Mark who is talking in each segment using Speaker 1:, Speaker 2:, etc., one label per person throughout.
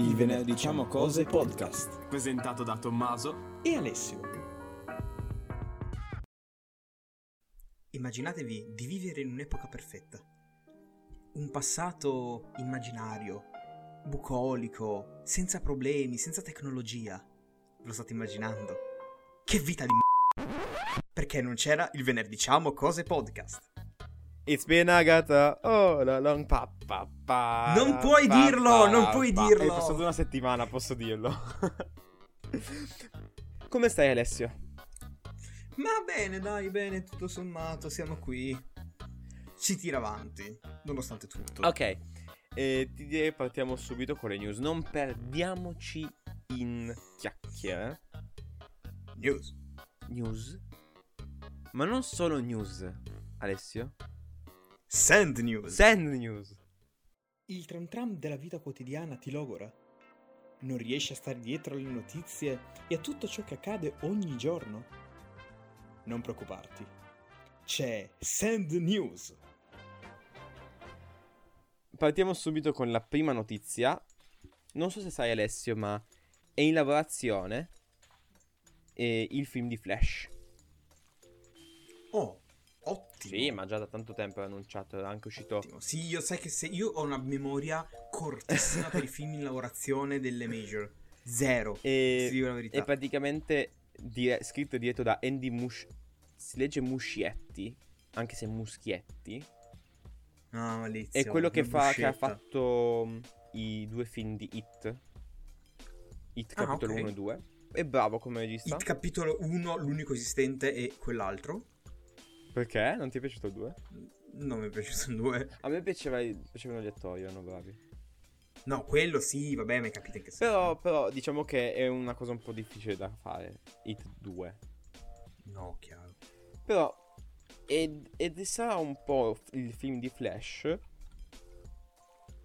Speaker 1: Il venerdì diciamo cose podcast.
Speaker 2: presentato da Tommaso.
Speaker 1: E Alessio.
Speaker 3: Immaginatevi di vivere in un'epoca perfetta. Un passato immaginario, bucolico, senza problemi, senza tecnologia. Ve lo state immaginando? Che vita di m***a! Perché non c'era il venerdì diciamo cose podcast.
Speaker 4: It's been Agatha all along pa, pa, pa,
Speaker 3: Non puoi
Speaker 4: pa,
Speaker 3: dirlo,
Speaker 4: pa,
Speaker 3: non puoi
Speaker 4: pa.
Speaker 3: dirlo.
Speaker 4: È passato una settimana, posso dirlo. Come stai Alessio?
Speaker 3: Ma bene, dai, bene, tutto sommato, siamo qui. Si tira avanti, nonostante tutto.
Speaker 4: Ok, eh, ti direi partiamo subito con le news. Non perdiamoci in chiacchiere.
Speaker 3: News.
Speaker 4: News? Ma non solo news, Alessio.
Speaker 3: Send news.
Speaker 4: Send news.
Speaker 1: Il tram tram della vita quotidiana ti logora. Non riesci a stare dietro alle notizie e a tutto ciò che accade ogni giorno? Non preoccuparti. C'è Send News.
Speaker 4: Partiamo subito con la prima notizia. Non so se sai Alessio, ma è in lavorazione eh, il film di Flash.
Speaker 3: Oh, ottimo.
Speaker 4: Sì, ma già da tanto tempo è annunciato, è anche uscito.
Speaker 3: Ottimo. Sì, io sai che se io ho una memoria cortissima per i film in lavorazione delle major. Zero.
Speaker 4: E, è praticamente dire- scritto e diretto da Andy Mush. Si legge Muschietti, anche se Muschietti.
Speaker 3: No, malizio.
Speaker 4: È quello che, fa, che ha fatto mm, i due film di Hit. Hit
Speaker 3: Ah,
Speaker 4: capitolo
Speaker 3: ok.
Speaker 4: 1 e 2. È bravo come regista.
Speaker 3: Il capitolo 1, l'unico esistente, e quell'altro.
Speaker 4: Perché? Non ti è piaciuto il 2?
Speaker 3: Non mi è piaciuto il 2.
Speaker 4: A me piaceva, piacevano gli attori, erano bravi.
Speaker 3: No, quello sì, vabbè, ma capite che
Speaker 4: Però, però diciamo che è una cosa un po' difficile da fare. Hit 2.
Speaker 3: No, chiaro.
Speaker 4: Però, ed, ed sarà un po' il film di Flash.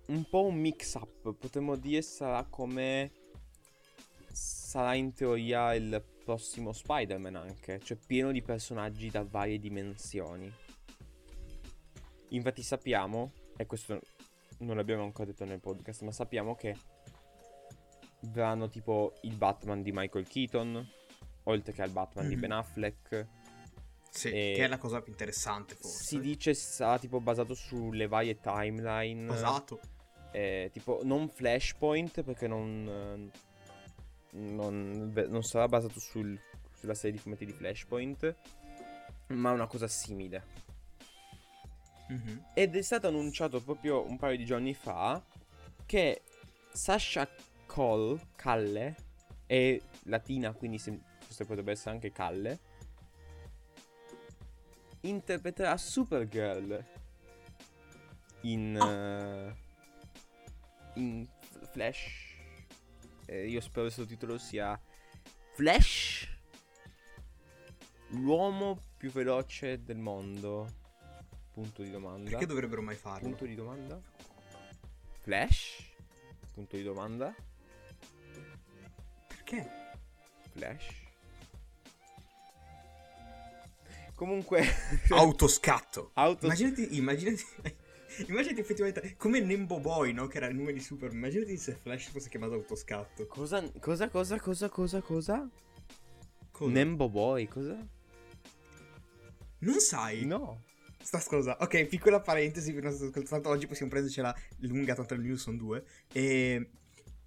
Speaker 4: Un po' un mix up. Potremmo dire sarà come. Sarà in teoria il prossimo Spider-Man anche. Cioè pieno di personaggi da varie dimensioni. Infatti sappiamo, e questo non l'abbiamo ancora detto nel podcast, ma sappiamo che verranno tipo il Batman di Michael Keaton, oltre che al Batman di
Speaker 3: Mhm.
Speaker 4: Ben Affleck.
Speaker 3: Sì,
Speaker 4: E-
Speaker 3: che è la cosa più interessante, forse.
Speaker 4: Si dice sarà tipo basato sulle varie timeline.
Speaker 3: Esatto.
Speaker 4: eh, tipo non Flashpoint perché non, non, non sarà basato sul- sulla serie di fumetti di Flashpoint. Ma una cosa simile.
Speaker 3: Mhm.
Speaker 4: Ed è stato annunciato proprio un paio di giorni fa che Sasha Cole, Calle, è latina, quindi se- forse potrebbe essere anche Calle, interpreterà Supergirl in, eh, in F- Flash. Eh, io spero il sottotitolo sia Flash, l'uomo più veloce del mondo. Punto di domanda.
Speaker 3: Perché dovrebbero mai farlo?
Speaker 4: Punto di domanda. Flash? Punto di domanda.
Speaker 3: Perché?
Speaker 4: Flash. Comunque.
Speaker 3: Autoscatto.
Speaker 4: Auto-
Speaker 3: Immaginati, immaginati, immaginati effettivamente come Nembo Boy, no? Che era il nome di Super. Immaginati se Flash fosse chiamato autoscatto.
Speaker 4: Cosa, cosa, cosa, cosa, cosa, cosa?
Speaker 3: Cosa?
Speaker 4: Nembo Boy, cosa?
Speaker 3: non sai?
Speaker 4: No.
Speaker 3: Sta cosa. Ok, piccola parentesi il ascoltato. Oggi possiamo prendercela lunga, tanto le news sono due. E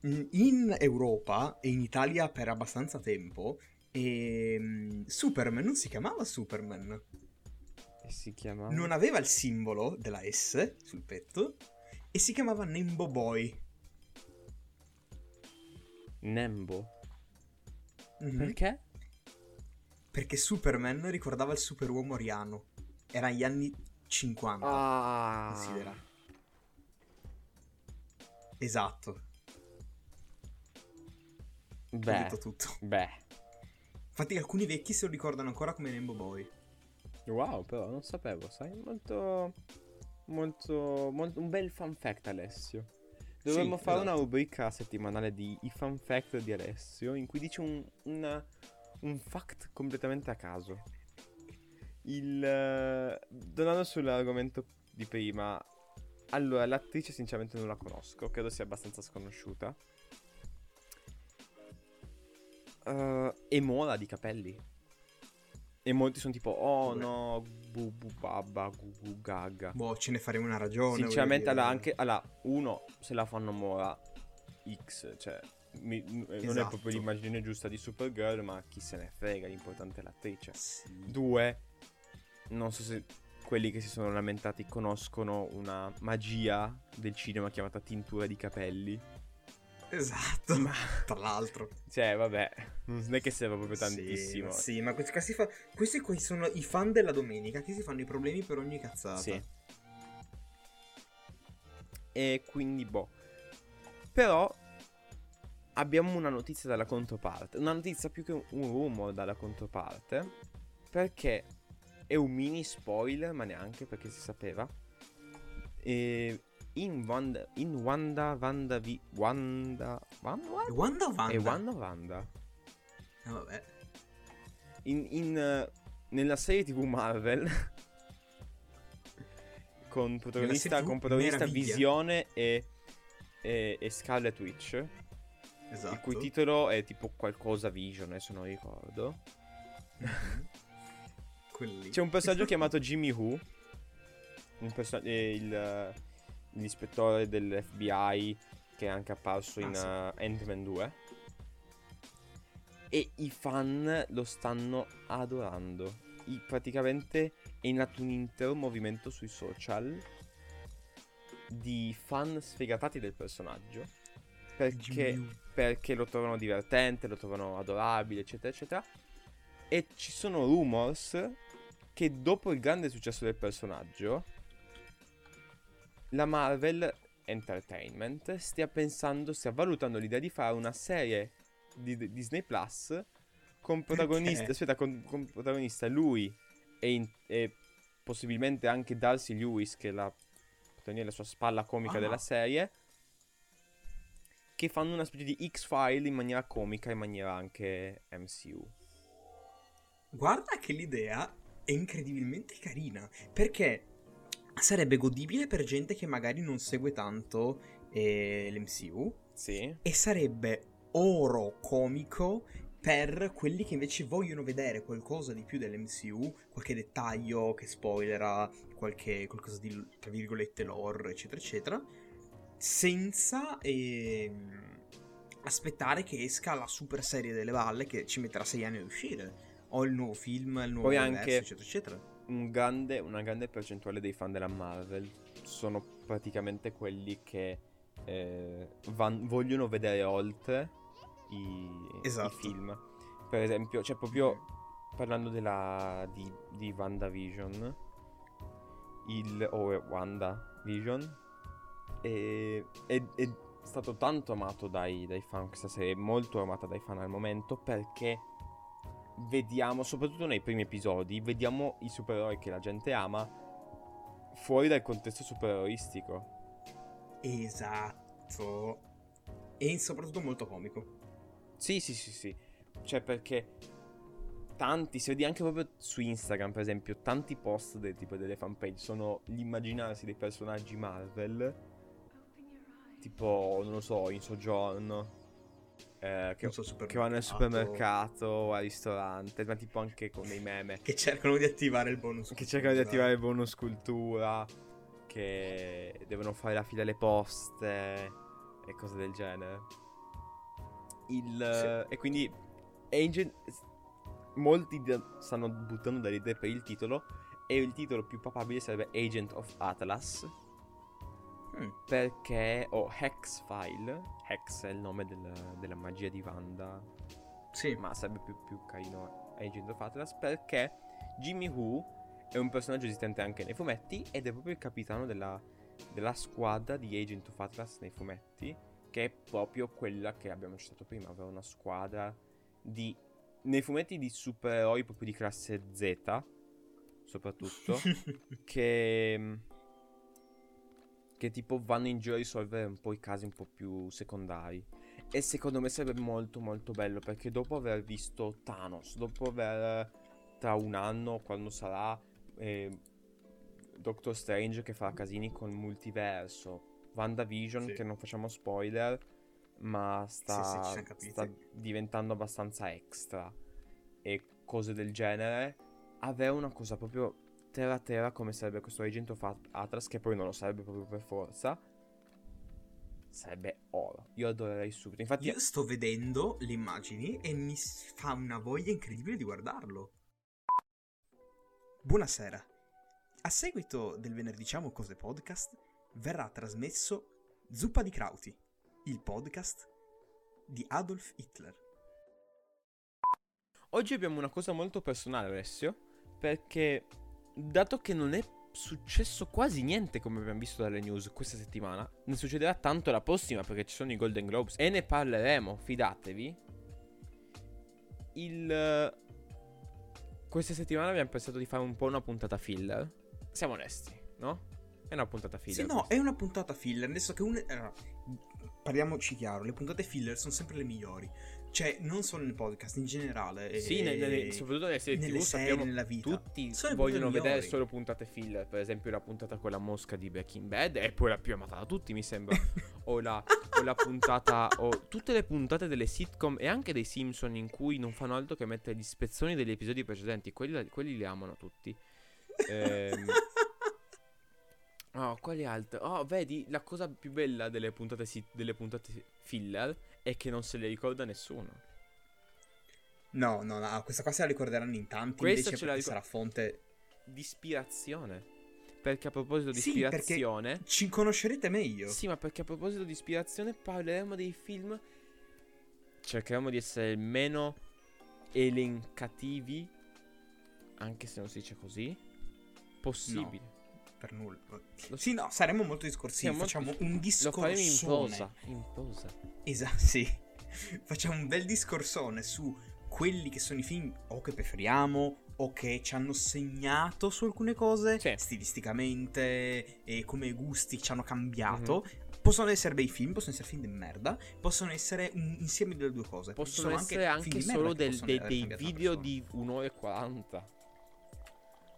Speaker 3: mm, in Europa e in Italia per abbastanza tempo. ehm, Superman non si chiamava Superman.
Speaker 4: Si chiama.
Speaker 3: Non aveva il simbolo della S sul petto. E si chiamava Nembo Boy.
Speaker 4: Nembo.
Speaker 3: Mhm.
Speaker 4: Perché?
Speaker 3: Perché Superman ricordava il superuomo ariano. Era gli anni 50.
Speaker 4: Ah.
Speaker 3: Considera. Esatto. Ho
Speaker 4: Beh.
Speaker 3: detto tutto.
Speaker 4: Beh.
Speaker 3: Infatti alcuni vecchi se lo ricordano ancora come Nembo Boy.
Speaker 4: Wow, però non sapevo, sai? Molto. Molto. molto un bel fan fact, Alessio. Dovremmo
Speaker 3: Sì,
Speaker 4: fare
Speaker 3: esatto.
Speaker 4: una rubrica settimanale di i fan fact di Alessio, in cui dice un, una- un fact completamente a caso. Il. eh, tornando sull'argomento di prima. Allora, l'attrice sinceramente non la conosco, credo sia abbastanza sconosciuta. uh, Emola di capelli. E molti sono tipo, oh
Speaker 3: Vabbè.
Speaker 4: no, bu bu babba, gu gu gaga.
Speaker 3: Boh, ce ne faremo una ragione.
Speaker 4: Sinceramente, allora,
Speaker 3: dire.
Speaker 4: anche, allora, uno, se la fanno Mora X, cioè, mi- m- non è
Speaker 3: Esatto.
Speaker 4: proprio l'immagine giusta di Supergirl, ma chi se ne frega, l'importante è l'attrice.
Speaker 3: Sì.
Speaker 4: Due, non so se quelli che si sono lamentati conoscono una magia del cinema chiamata tintura di capelli.
Speaker 3: Esatto.
Speaker 4: Ma,
Speaker 3: Tra l'altro.
Speaker 4: cioè, vabbè, non è che serve proprio
Speaker 3: Sì,
Speaker 4: tantissimo.
Speaker 3: ma Sì, ma questi, fa- questi qui sono i fan della domenica che si fanno i problemi per ogni cazzata.
Speaker 4: Sì. E quindi, boh. Però abbiamo una notizia dalla controparte. Una notizia più che un, un rumor dalla controparte. Perché è un mini spoiler, ma neanche perché si sapeva. E in Wanda. In Wanda. Wanda. Vi, Wanda. Wanda?
Speaker 3: Wanda Wanda?
Speaker 4: E Wanda Wanda.
Speaker 3: Ah, vabbè.
Speaker 4: in, in, eh, nella serie TV Marvel con protagonista, con protagonista. Visione e, e, e Scarlet Witch,
Speaker 3: Esatto.
Speaker 4: il cui titolo è tipo qualcosa Vision, adesso non ricordo.
Speaker 3: Mhm. Quelli.
Speaker 4: C'è un personaggio chiamato Jimmy Who, un perso- eh, il, eh, l'ispettore dell'FBI che è anche apparso in
Speaker 3: Ah,
Speaker 4: eh, Ant-Man 2. E i fan lo stanno adorando. I- praticamente è nato un intero movimento sui social di fan sfegatati del personaggio. Perché perché lo trovano divertente, lo trovano adorabile, eccetera, eccetera. E ci sono rumors che dopo il grande successo del personaggio, la Marvel Entertainment stia pensando, stia valutando l'idea di fare una serie di di Disney Plus con protagonista, aspetta, con, con protagonista lui e, in- e possibilmente anche Darcy Lewis, che è la, la sua spalla comica
Speaker 3: Ah.
Speaker 4: della serie che fanno una specie di X-File in maniera comica, in maniera anche MCU.
Speaker 3: Guarda che l'idea è incredibilmente carina. Perché sarebbe godibile per gente che magari non segue tanto eh, l'MCU.
Speaker 4: Sì.
Speaker 3: E sarebbe oro comico per quelli che invece vogliono vedere qualcosa di più dell'MCU, qualche dettaglio che spoilera, qualche qualcosa di tra virgolette lore, eccetera, eccetera, senza ehm, aspettare che esca la super serie delle balle che ci metterà sei anni ad uscire. O il nuovo film, il nuovo
Speaker 4: Poi
Speaker 3: universo,
Speaker 4: anche-
Speaker 3: eccetera, eccetera.
Speaker 4: Un grande- una grande percentuale dei fan della Marvel sono praticamente quelli che eh, van- vogliono vedere oltre i, i
Speaker 3: Esatto.
Speaker 4: film. Per esempio, cioè proprio parlando della, di, di WandaVision, il, o oh, WandaVision, è, è, è stato tanto amato dai, dai fan, questa serie è molto amata dai fan al momento perché vediamo, soprattutto nei primi episodi, vediamo i supereroi che la gente ama fuori dal contesto supereroistico.
Speaker 3: Esatto. E soprattutto molto comico.
Speaker 4: Sì, sì, sì, sì. Cioè, perché tanti, se vedi anche proprio su Instagram, per esempio, tanti post del tipo delle fanpage sono l'immaginarsi dei personaggi Marvel. Tipo, non lo so, in soggiorno. Eh, che,
Speaker 3: so,
Speaker 4: che vanno al supermercato o al ristorante, ma tipo anche con dei meme.
Speaker 3: Che cercano di attivare il bonus.
Speaker 4: Che cercano di
Speaker 3: cultura.
Speaker 4: attivare il bonus cultura. Che devono fare la fila alle poste. E cose del genere. Il, E quindi. Agent. Molti stanno buttando dalle idee per il titolo. E il titolo più papabile sarebbe Agent of Atlas.
Speaker 3: Mm.
Speaker 4: Perché. O Hex File. Hex è il nome del- della magia di Wanda
Speaker 3: Sì.
Speaker 4: ma sarebbe più, più carino Agent of Atlas perché Jimmy Who è un personaggio esistente anche nei fumetti ed è proprio il capitano della, della squadra di Agent of Atlas nei fumetti che è proprio quella che abbiamo citato prima aveva una squadra di nei fumetti di supereroi proprio di classe Z soprattutto che che tipo vanno in giro a risolvere un po' i casi un po' più secondari e secondo me sarebbe molto molto bello perché dopo aver visto Thanos, dopo aver tra un anno quando sarà eh, Doctor Strange che farà casini con il multiverso, WandaVision
Speaker 3: Sì.
Speaker 4: che non facciamo spoiler, ma sta,
Speaker 3: Sì, sì,
Speaker 4: sta diventando abbastanza extra e cose del genere, avere una cosa proprio terra terra come sarebbe questo At- Atlas, che poi non lo sarebbe proprio per forza, sarebbe oro. Io adorerei subito. Infatti,
Speaker 3: Io sto vedendo le immagini e mi fa una voglia incredibile di guardarlo. Buonasera. A seguito del venerdì diciamo cose podcast verrà trasmesso Zuppa di Krauti, il podcast di Adolf Hitler.
Speaker 4: Oggi abbiamo una cosa molto personale, Alessio, perché dato che non è successo quasi niente come abbiamo visto dalle news questa settimana, ne succederà tanto la prossima perché ci sono i Golden Globes e ne parleremo, fidatevi. Il questa settimana abbiamo pensato di fare un po' una puntata filler. Siamo onesti, no? È una puntata filler.
Speaker 3: Sì, no, è una puntata filler, nel senso che un... allora, parliamoci chiaro, le puntate filler sono sempre le migliori. Cioè, non solo nel podcast, in generale.
Speaker 4: Sì,
Speaker 3: e-
Speaker 4: nel- nelle- soprattutto nelle serie
Speaker 3: nelle
Speaker 4: TV
Speaker 3: serie,
Speaker 4: sappiamo
Speaker 3: nella vita.
Speaker 4: tutti
Speaker 3: Sono
Speaker 4: vogliono vedere solo puntate filler. Per esempio, la puntata con la mosca di Breaking Bad. E poi la più amata da tutti, mi sembra. o, la, o la puntata. O tutte le puntate delle sitcom e anche dei Simpson in cui non fanno altro che mettere gli spezzoni degli episodi precedenti. Quelli, quelli li amano tutti. Ehm, Oh, quali altre? Oh, vedi, la cosa più bella delle puntate, si- delle puntate filler è che non se le ricorda nessuno.
Speaker 3: No, no, no, questa qua se la ricorderanno in tanti,
Speaker 4: Questa
Speaker 3: invece
Speaker 4: ce la ricor-
Speaker 3: sarà fonte...
Speaker 4: Di ispirazione. Perché a proposito di
Speaker 3: Sì,
Speaker 4: ispirazione...
Speaker 3: Ci conoscerete meglio.
Speaker 4: Sì, ma perché a proposito di ispirazione parleremo dei film. Cercheremo di essere il meno elencativi, anche se non si dice così, possibile.
Speaker 3: Per nulla.
Speaker 4: Lo-
Speaker 3: Sì, no, saremo molto discorsivi,
Speaker 4: Siamo molto
Speaker 3: facciamo
Speaker 4: dis-
Speaker 3: un
Speaker 4: Lo
Speaker 3: discorsone.
Speaker 4: faremo in prosa.
Speaker 3: Esatto, sì. Facciamo un bel discorsone su quelli che sono i film o che preferiamo o che ci hanno segnato su alcune cose
Speaker 4: Sì.
Speaker 3: stilisticamente e come gusti ci hanno cambiato.
Speaker 4: Mhm.
Speaker 3: Possono essere bei film, possono essere film di merda, possono essere un insieme delle due cose.
Speaker 4: Possono
Speaker 3: sono
Speaker 4: essere anche,
Speaker 3: di
Speaker 4: solo del-
Speaker 3: possono
Speaker 4: dei, dei video di un'ora e 40.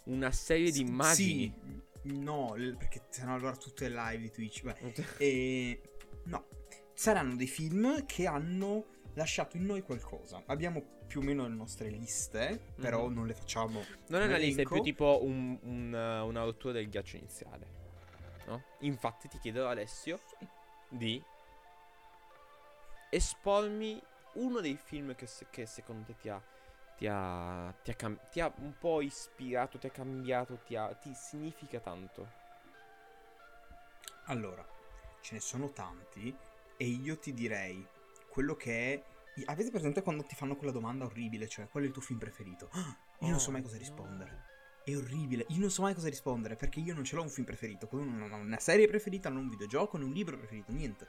Speaker 4: Una serie di
Speaker 3: Sì,
Speaker 4: immagini.
Speaker 3: No, perché sennò allora tutto è live di Twitch. Beh, E no, saranno dei film che hanno lasciato in noi qualcosa. Abbiamo più o meno le nostre liste, però
Speaker 4: Mhm.
Speaker 3: non le facciamo.
Speaker 4: Non è una lista, è più tipo un- un, uh, una rottura del ghiaccio iniziale. No? Infatti ti chiedo Alessio di espormi uno dei film che, che secondo te ti ha, ti, ha, ti, ha cam- ti ha un po' ispirato, ti ha cambiato, ti, ha- ti significa tanto.
Speaker 3: Allora, ce ne sono tanti e io ti direi quello che è Avete presente quando ti fanno quella domanda orribile, cioè qual è il tuo film preferito? Ah, io non so
Speaker 4: Oh,
Speaker 3: mai cosa
Speaker 4: no.
Speaker 3: rispondere. È orribile, io non so mai cosa rispondere perché io non ce l'ho un film preferito, non ho una serie preferita, non un videogioco, non un libro preferito, niente.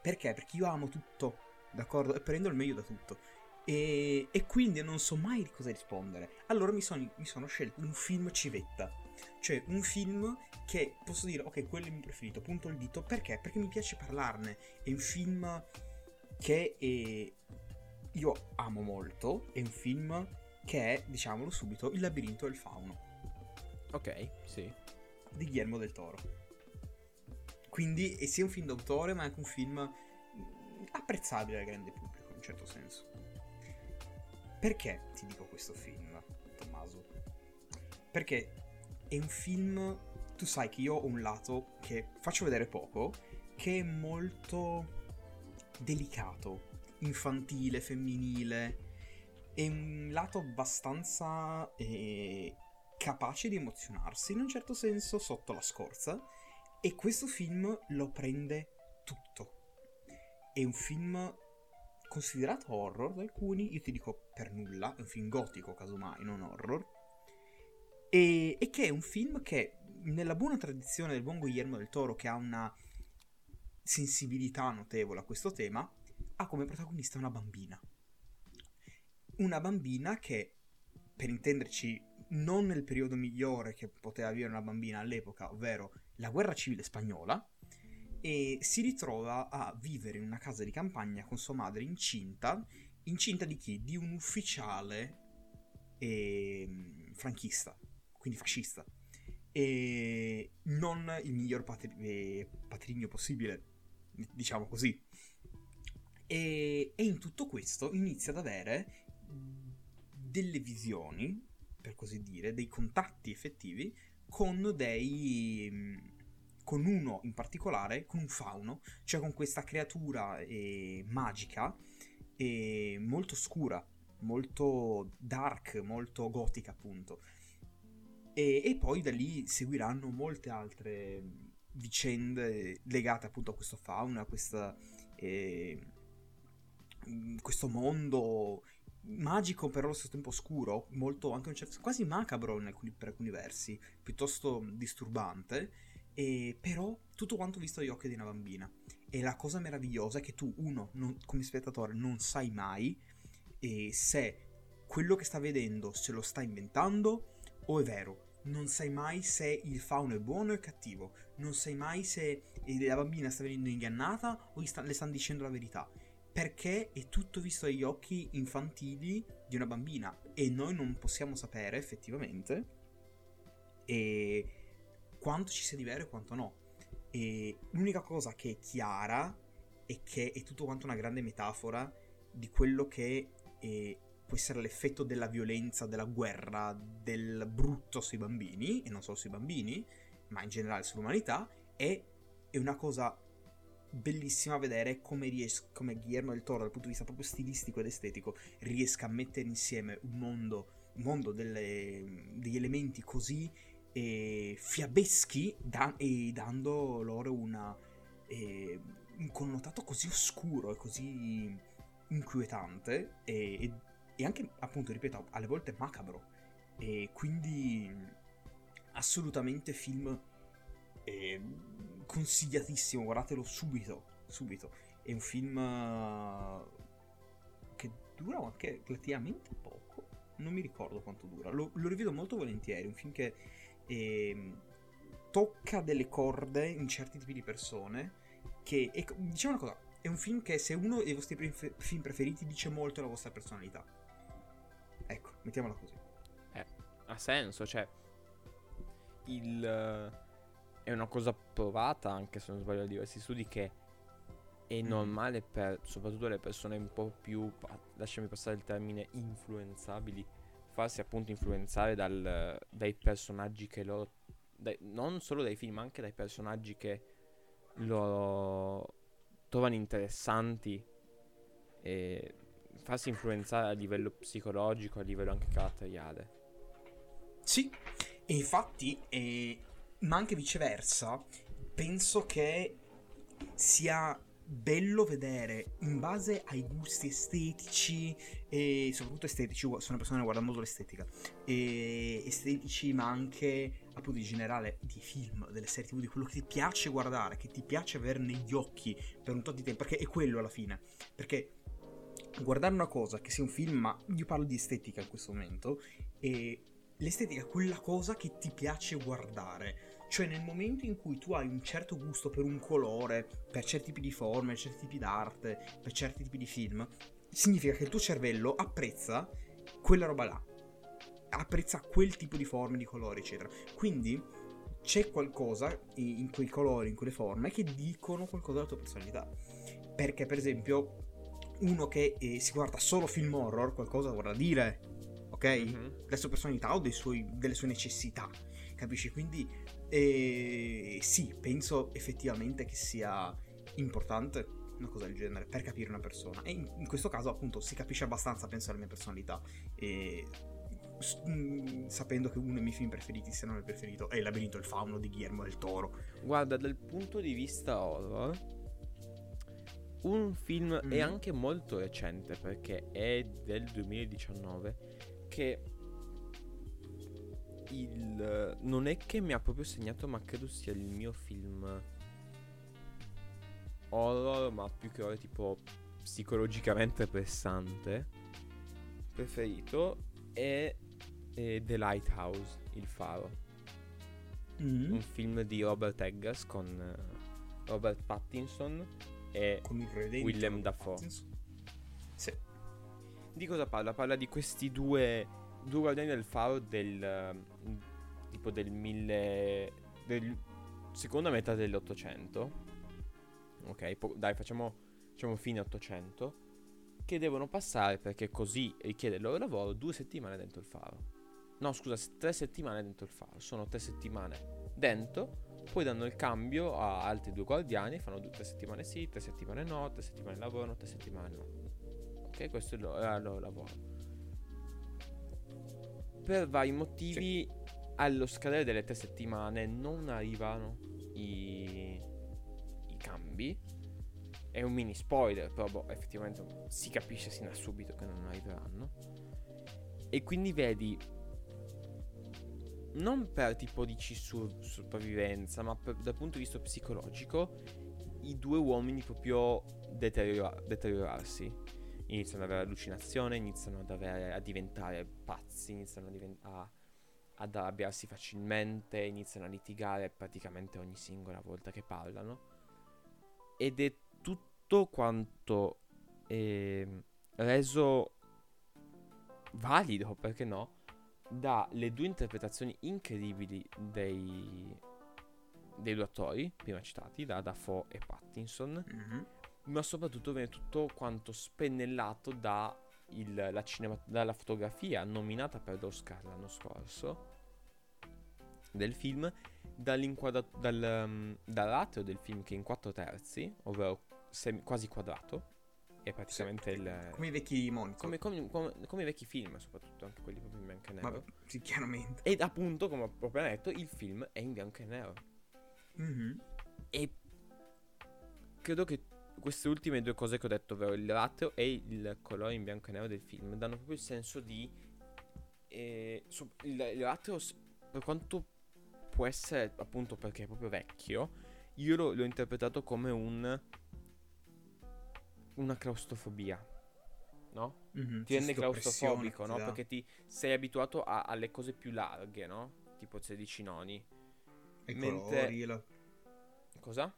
Speaker 3: Perché? Perché io amo tutto, d'accordo? E prendo il meglio da tutto. E, e quindi non so mai di cosa rispondere. Allora mi sono, mi sono scelto un film civetta. Cioè un film che posso dire, ok, quello è il mio preferito, punto il dito. Perché? Perché mi piace parlarne. È un film che è- io amo molto. È un film che è, diciamolo subito, Il labirinto del fauno
Speaker 4: Ok, sì.
Speaker 3: di Guillermo del Toro. Quindi è sia un film d'autore, ma anche un film apprezzabile al grande pubblico, in un certo senso. Perché ti dico questo film, Tommaso? Perché è un film. Tu sai che io ho un lato che faccio vedere poco, che è molto delicato, infantile, femminile. È un lato abbastanza eh, capace di emozionarsi in un certo senso sotto la scorza. E questo film lo prende tutto. È un film considerato horror da alcuni, io ti dico per nulla, è un film gotico casomai, non horror. E, e che è un film che, nella buona tradizione del buon Guillermo del Toro, che ha una sensibilità notevole a questo tema, ha come protagonista una bambina. Una bambina che, per intenderci, non nel periodo migliore che poteva vivere una bambina all'epoca, ovvero la guerra civile spagnola, e si ritrova a vivere in una casa di campagna con sua madre incinta. Incinta di chi? Di un ufficiale ehm, franchista, quindi fascista. E non il miglior patri- eh, patrigno possibile, diciamo così. E, e in tutto questo inizia ad avere delle visioni, per così dire, dei contatti effettivi con dei con uno in particolare, con un fauno, cioè con questa creatura eh, magica e molto scura, molto dark, molto gotica appunto. E, e, poi da lì seguiranno molte altre vicende legate appunto a questo fauna, a questa, eh, questo mondo magico però allo stesso tempo oscuro, molto anche un certo, quasi macabro alcuni, per alcuni versi, piuttosto disturbante, e però tutto quanto visto agli occhi di una bambina. E la cosa meravigliosa è che tu, uno, non, come spettatore, non sai mai se quello che sta vedendo se lo sta inventando o è vero. Non sai mai se il fauno è buono o è cattivo. Non sai mai se la bambina sta venendo ingannata o sta, le stanno dicendo la verità perché è tutto visto dagli occhi infantili di una bambina e noi non possiamo sapere effettivamente quanto ci sia di vero e quanto no. E l'unica cosa che è chiara è che è tutto quanto una grande metafora di quello che è, può essere l'effetto della violenza, della guerra, del brutto sui bambini, e non solo sui bambini, ma in generale sull'umanità, e è una cosa bellissima vedere come, ries- come Guillermo del Toro, dal punto di vista proprio stilistico ed estetico, riesca a mettere insieme un mondo, un mondo delle, degli elementi così eh, fiabeschi da- e dando loro una, eh, un connotato così oscuro e così inquietante e, e, e anche, appunto, ripeto, alle volte macabro. E quindi assolutamente film eh, consigliatissimo, guardatelo subito, subito. È un film che dura anche relativamente poco, non mi ricordo quanto dura, lo, lo rivedo molto volentieri, un film che eh, tocca delle corde in certi tipi di persone, che, è, diciamo una cosa, è un film che se uno dei vostri pre- film preferiti dice molto della vostra personalità. Ecco, mettiamola così.
Speaker 4: Eh, ha senso, cioè il è una cosa provata anche se non sbaglio da diversi studi che è mm. normale per soprattutto le persone un po' più, lasciami passare il termine, influenzabili, farsi appunto influenzare dal, dai personaggi che loro, dai, non solo dai film, ma anche dai personaggi che loro trovano interessanti e farsi influenzare a livello psicologico, a livello anche caratteriale.
Speaker 3: Sì, e infatti eh, ma anche viceversa, penso che sia bello vedere in base ai gusti estetici e soprattutto estetici, sono una persona che guarda molto l'estetica, e estetici ma anche appunto in generale di film, delle serie tv, di quello che ti piace guardare, che ti piace avere negli occhi per un tot di tempo, perché è quello alla fine, perché guardare una cosa che sia un film, ma io parlo di estetica in questo momento, e l'estetica è quella cosa che ti piace guardare cioè nel momento in cui tu hai un certo gusto per un colore, per certi tipi di forme, per certi tipi d'arte, per certi tipi di film, significa che il tuo cervello apprezza quella roba là. Apprezza quel tipo di forme, di colori, eccetera. Quindi c'è qualcosa in quei colori, in quelle forme, che dicono qualcosa della tua personalità. Perché, per esempio, uno che eh, si guarda solo film horror, qualcosa vorrà dire, ok? Mm-hmm. Della sua personalità o suoi, delle sue necessità, capisci? Quindi e sì, penso effettivamente che sia importante una cosa del genere per capire una persona. E in, in questo caso, appunto, si capisce abbastanza, penso, alla mia personalità. E mm, sapendo che uno dei miei film preferiti, se non il preferito, è Il labirinto del fauno di Guillermo del Toro.
Speaker 4: Guarda, dal punto di vista horror, un film mm. è anche molto recente perché è del 2019 che il... Non è che mi ha proprio segnato, ma credo sia il mio film horror, ma più che horror tipo psicologicamente pressante preferito è, è The Lighthouse, Il Faro. Mm. Un film di Robert Eggers con uh, Robert Pattinson e Willem Dafoe. Sì. Di cosa parla? Parla di questi due due guardiani del faro del tipo del mille del seconda metà dell'Ottocento. Ok, po- dai, facciamo diciamo fine 800, che devono passare, perché così richiede il loro lavoro, due settimane dentro il faro. No, scusa, tre settimane dentro il faro. Sono tre settimane dentro, poi danno il cambio a altri due guardiani, fanno due, tre settimane sì, tre settimane no, tre settimane lavorano, tre settimane no. Ok, questo è il loro, era il loro lavoro. Per vari motivi, allo scadere delle tre settimane non arrivano i, i cambi. È un mini spoiler, però boh, effettivamente si capisce sin da subito che non arriveranno. E quindi vedi, non per tipo dici sur- sopravvivenza, ma per- dal punto di vista psicologico, i due uomini proprio deteriora- deteriorarsi. Iniziano ad avere allucinazione, iniziano ad, avere, a diventare pazzi, iniziano a diven- a- ad arrabbiarsi facilmente, iniziano a litigare praticamente ogni singola volta che parlano. Ed è tutto quanto ehm, reso valido, perché no, dalle due interpretazioni incredibili dei, dei due attori, prima citati, da Dafoe e Pattinson,
Speaker 3: Mhm.
Speaker 4: ma soprattutto viene tutto quanto spennellato da il- la cinema- dalla fotografia nominata per l'Oscar l'anno scorso del film, dall'inquadra- dal, um, dall'atrio del film che è in quattro terzi, ovvero semi- quasi quadrato, è praticamente il...
Speaker 3: Come i vecchi Monaco.
Speaker 4: Come, come- come- come i vecchi film, soprattutto, anche quelli proprio in bianco e nero.
Speaker 3: Vabbè, sì, chiaramente.
Speaker 4: Ed appunto, come ho proprio detto, il film è in bianco e nero.
Speaker 3: Mhm.
Speaker 4: E credo che queste ultime due cose che ho detto, ovvero il rateo e il colore in bianco e nero del film, danno proprio il senso di... eh, so- il, il rateo, per quanto può essere, appunto perché è proprio vecchio, io lo- l'ho interpretato come un... una claustrofobia. No?
Speaker 3: Mhm.
Speaker 4: ti rende
Speaker 3: Sì,
Speaker 4: claustrofobico, no? Perché ti sei abituato a- alle cose più larghe, no? Tipo 16 noni.
Speaker 3: I
Speaker 4: mentre-
Speaker 3: colori, la-
Speaker 4: Cosa?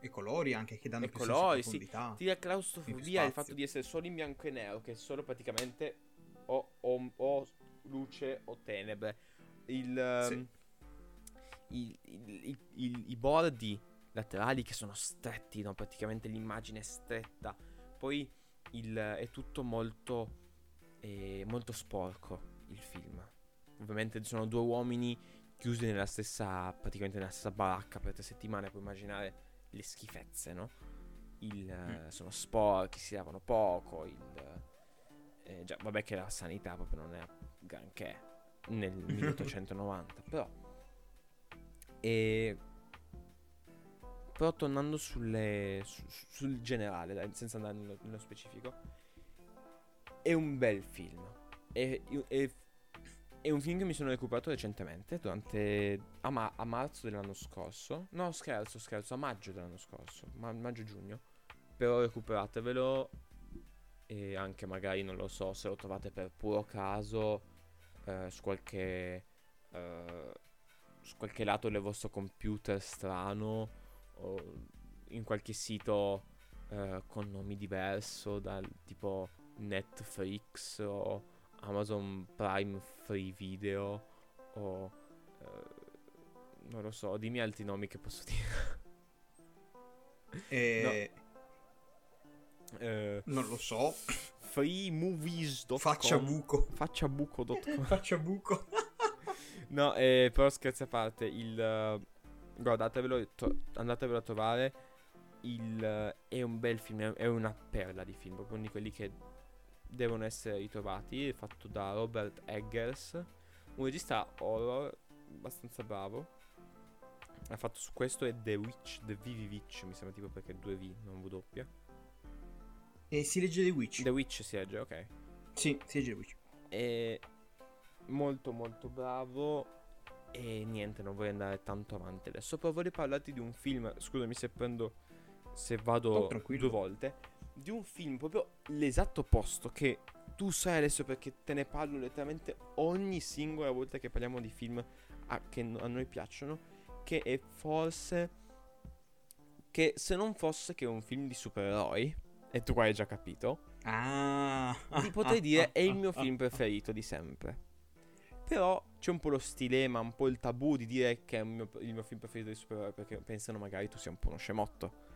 Speaker 3: i colori anche che danno
Speaker 4: I
Speaker 3: più
Speaker 4: colori, sì. Ti dà claustrofobia il fatto di essere solo in bianco e nero, che è solo praticamente o, o- o luce o tenebre. Il, ehm, il- il- il- il- I bordi laterali che sono stretti, no? praticamente l'immagine è stretta. Poi il- è tutto molto, eh, molto sporco il film. Ovviamente sono due uomini chiusi nella stessa, praticamente nella stessa baracca per tre settimane, puoi immaginare le schifezze, no? Il,
Speaker 3: Mm.
Speaker 4: Sono sporchi, si lavano poco, il, eh, già, vabbè che la sanità proprio non è granché nel 1890, però... E... Però tornando sulle, su- su- sul generale, senza andare nello, nello specifico, è un bel film. È, è- è un film che mi sono recuperato recentemente, durante... a, ma- a marzo dell'anno scorso. No, scherzo, scherzo, a maggio dell'anno scorso, ma- maggio-giugno. Però recuperatevelo e anche magari, non lo so, se lo trovate per puro caso eh, su qualche... eh, su qualche lato del vostro computer strano o in qualche sito eh, con nomi diverso dal tipo Netflix o Amazon Prime Free Video o eh, non lo so, dimmi altri nomi che posso dire.
Speaker 3: E...
Speaker 4: Eh,
Speaker 3: Non lo so.
Speaker 4: freemovies.com
Speaker 3: Faccia buco.
Speaker 4: Facciabuco.com
Speaker 3: Faccia buco.
Speaker 4: No, eh, però scherzi a parte, il... eh, guardatevelo, to- andatevelo a trovare. Il, eh, è un bel film, è- una perla di film, proprio uno di quelli che devono essere ritrovati. È fatto da Robert Eggers, un regista horror abbastanza bravo. Ha fatto su questo e The Witch, The Vivi Witch, mi sembra tipo perché è 2V, non W.
Speaker 3: E si legge The Witch.
Speaker 4: The Witch si legge, ok.
Speaker 3: Sì, si legge The Witch.
Speaker 4: È molto molto bravo e niente, non voglio andare tanto avanti adesso, però voglio parlarti di un film, scusami se prendo se vado
Speaker 3: Oh,
Speaker 4: due volte, di un film proprio l'esatto opposto che tu sai adesso perché te ne parlo letteralmente ogni singola volta che parliamo di film a, che a noi piacciono, che è forse che se non fosse che un film di supereroi e tu hai già capito,
Speaker 3: Ah.
Speaker 4: ti potrei dire è il mio film preferito di sempre. Però c'è un po' lo stilema, un po' il tabù di dire che è il mio, il mio film preferito di supereroi perché pensano magari tu sia un po' uno scemotto.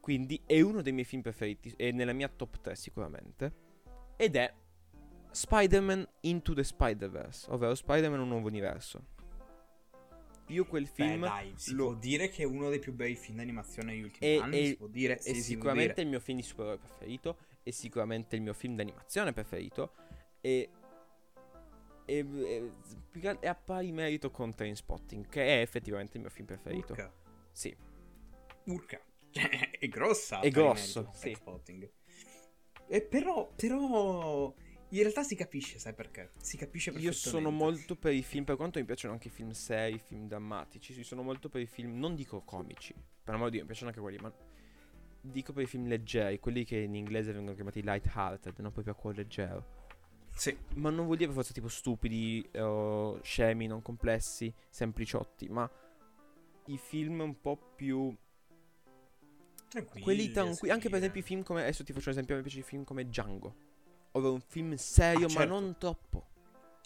Speaker 4: Quindi è uno dei miei film preferiti, è nella mia top 3 sicuramente. Ed è Spider-Man Into the Spider-Verse, ovvero Spider-Man Un nuovo universo. Io quel film
Speaker 3: Beh, dai, si
Speaker 4: lo-
Speaker 3: può dire che è uno dei più bei film d'animazione negli ultimi
Speaker 4: è,
Speaker 3: anni.
Speaker 4: è-
Speaker 3: si può dire,
Speaker 4: è
Speaker 3: sì,
Speaker 4: sicuramente il mio film di supereroe preferito, è sicuramente il mio film d'animazione preferito e, che altro è a pari merito con Trainspotting, che è effettivamente il mio film preferito.
Speaker 3: Urca.
Speaker 4: Sì,
Speaker 3: Urca. Cioè, è grossa.
Speaker 4: È grosso,
Speaker 3: merito,
Speaker 4: sì.
Speaker 3: Trainspotting. E però, però, in realtà si capisce, sai perché? Si capisce
Speaker 4: Io sono molto per i film, per quanto mi piacciono anche i film seri, i film drammatici, sì, sono molto per i film, non dico comici, per amor di Dio, mi piacciono anche quelli, ma dico per i film leggeri, quelli che in inglese vengono chiamati light-hearted, no? proprio a cuore leggero.
Speaker 3: Sì.
Speaker 4: Ma non vuol dire per forza tipo stupidi, o scemi, non complessi, sempliciotti, ma i film un po' più...
Speaker 3: Tranquilli,
Speaker 4: quelli tranquilli, anche per
Speaker 3: sì,
Speaker 4: esempio i film come... Adesso ti faccio un esempio, mi piace i film come Django, ovvero un film serio
Speaker 3: Ah,
Speaker 4: ma
Speaker 3: certo.
Speaker 4: non troppo.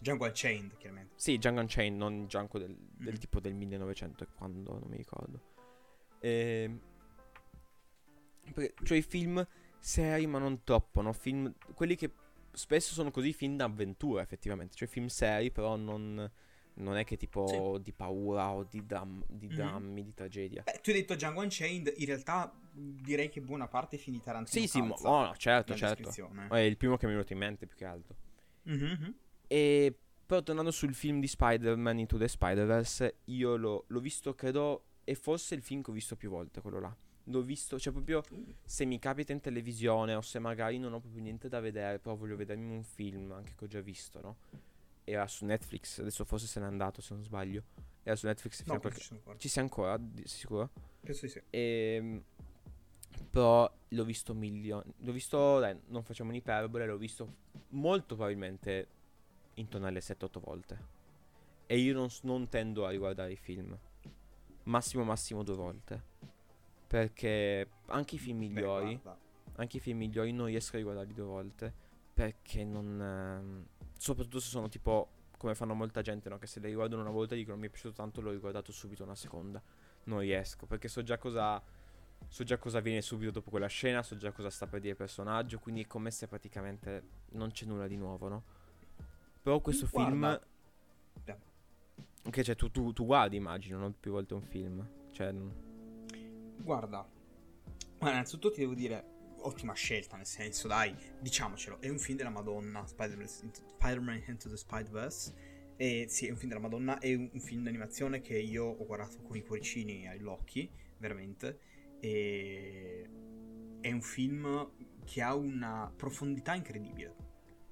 Speaker 3: Django Unchained, chiaramente.
Speaker 4: Sì, Django Unchained, non Django del, del
Speaker 3: Mm.
Speaker 4: tipo del 1900 e quando, non mi ricordo. Ehm, perché, cioè i film seri ma non troppo, no? Film, quelli che spesso sono così film d'avventura effettivamente, cioè film seri però non, non è che tipo di paura o di, dram- di
Speaker 3: Mhm.
Speaker 4: drammi, di tragedia.
Speaker 3: Beh, tu hai detto Django Unchained, in realtà direi che buona parte è finita Tarantino
Speaker 4: Sì, sì, mo- oh, no, certo, certo. È il primo che mi è venuto in mente più che altro.
Speaker 3: Mhm.
Speaker 4: E però tornando sul film di Spider-Man Into the Spider-Verse, io l'ho, l'ho visto, credo, è forse il film che ho visto più volte, quello là. L'ho visto, cioè proprio se mi capita in televisione o se magari non ho proprio niente da vedere, però voglio vedermi un film anche che ho già visto, no? Era su Netflix, adesso forse se n'è andato se non sbaglio. Era su Netflix fino
Speaker 3: No,
Speaker 4: a qualche...
Speaker 3: ci.
Speaker 4: Ci sei ancora, di- sei sicuro?
Speaker 3: Penso di sì.
Speaker 4: Ehm, però l'ho visto milioni. L'ho visto, dai, non facciamo un'iperbole, l'ho visto molto probabilmente intorno alle 7-8 volte. E io non, non tendo a riguardare i film. Massimo, massimo due volte. Perché anche i film
Speaker 3: Beh,
Speaker 4: migliori,
Speaker 3: guarda,
Speaker 4: anche i film migliori non riesco a riguardarli due volte. Perché non... ehm, soprattutto se sono tipo, come fanno molta gente, no? Che se li riguardano una volta dicono mi è piaciuto tanto, l'ho riguardato subito una seconda non riesco perché so già cosa so già cosa viene subito dopo quella scena, so già cosa sta per dire il personaggio, quindi è come se praticamente non c'è nulla di nuovo, no? Però questo
Speaker 3: Guarda.
Speaker 4: film che cioè tu, tu, tu guardi, immagino, non più volte un film. Cioè
Speaker 3: Guarda, Guarda, innanzitutto ti devo dire, ottima scelta, nel senso, dai, diciamocelo, è un film della Madonna, Spider-Man, Spider-Man Into the Spider-Verse. E sì, è un film della Madonna, è un, film d'animazione che io ho guardato con i cuoricini agli occhi, veramente. E è un film che ha una profondità incredibile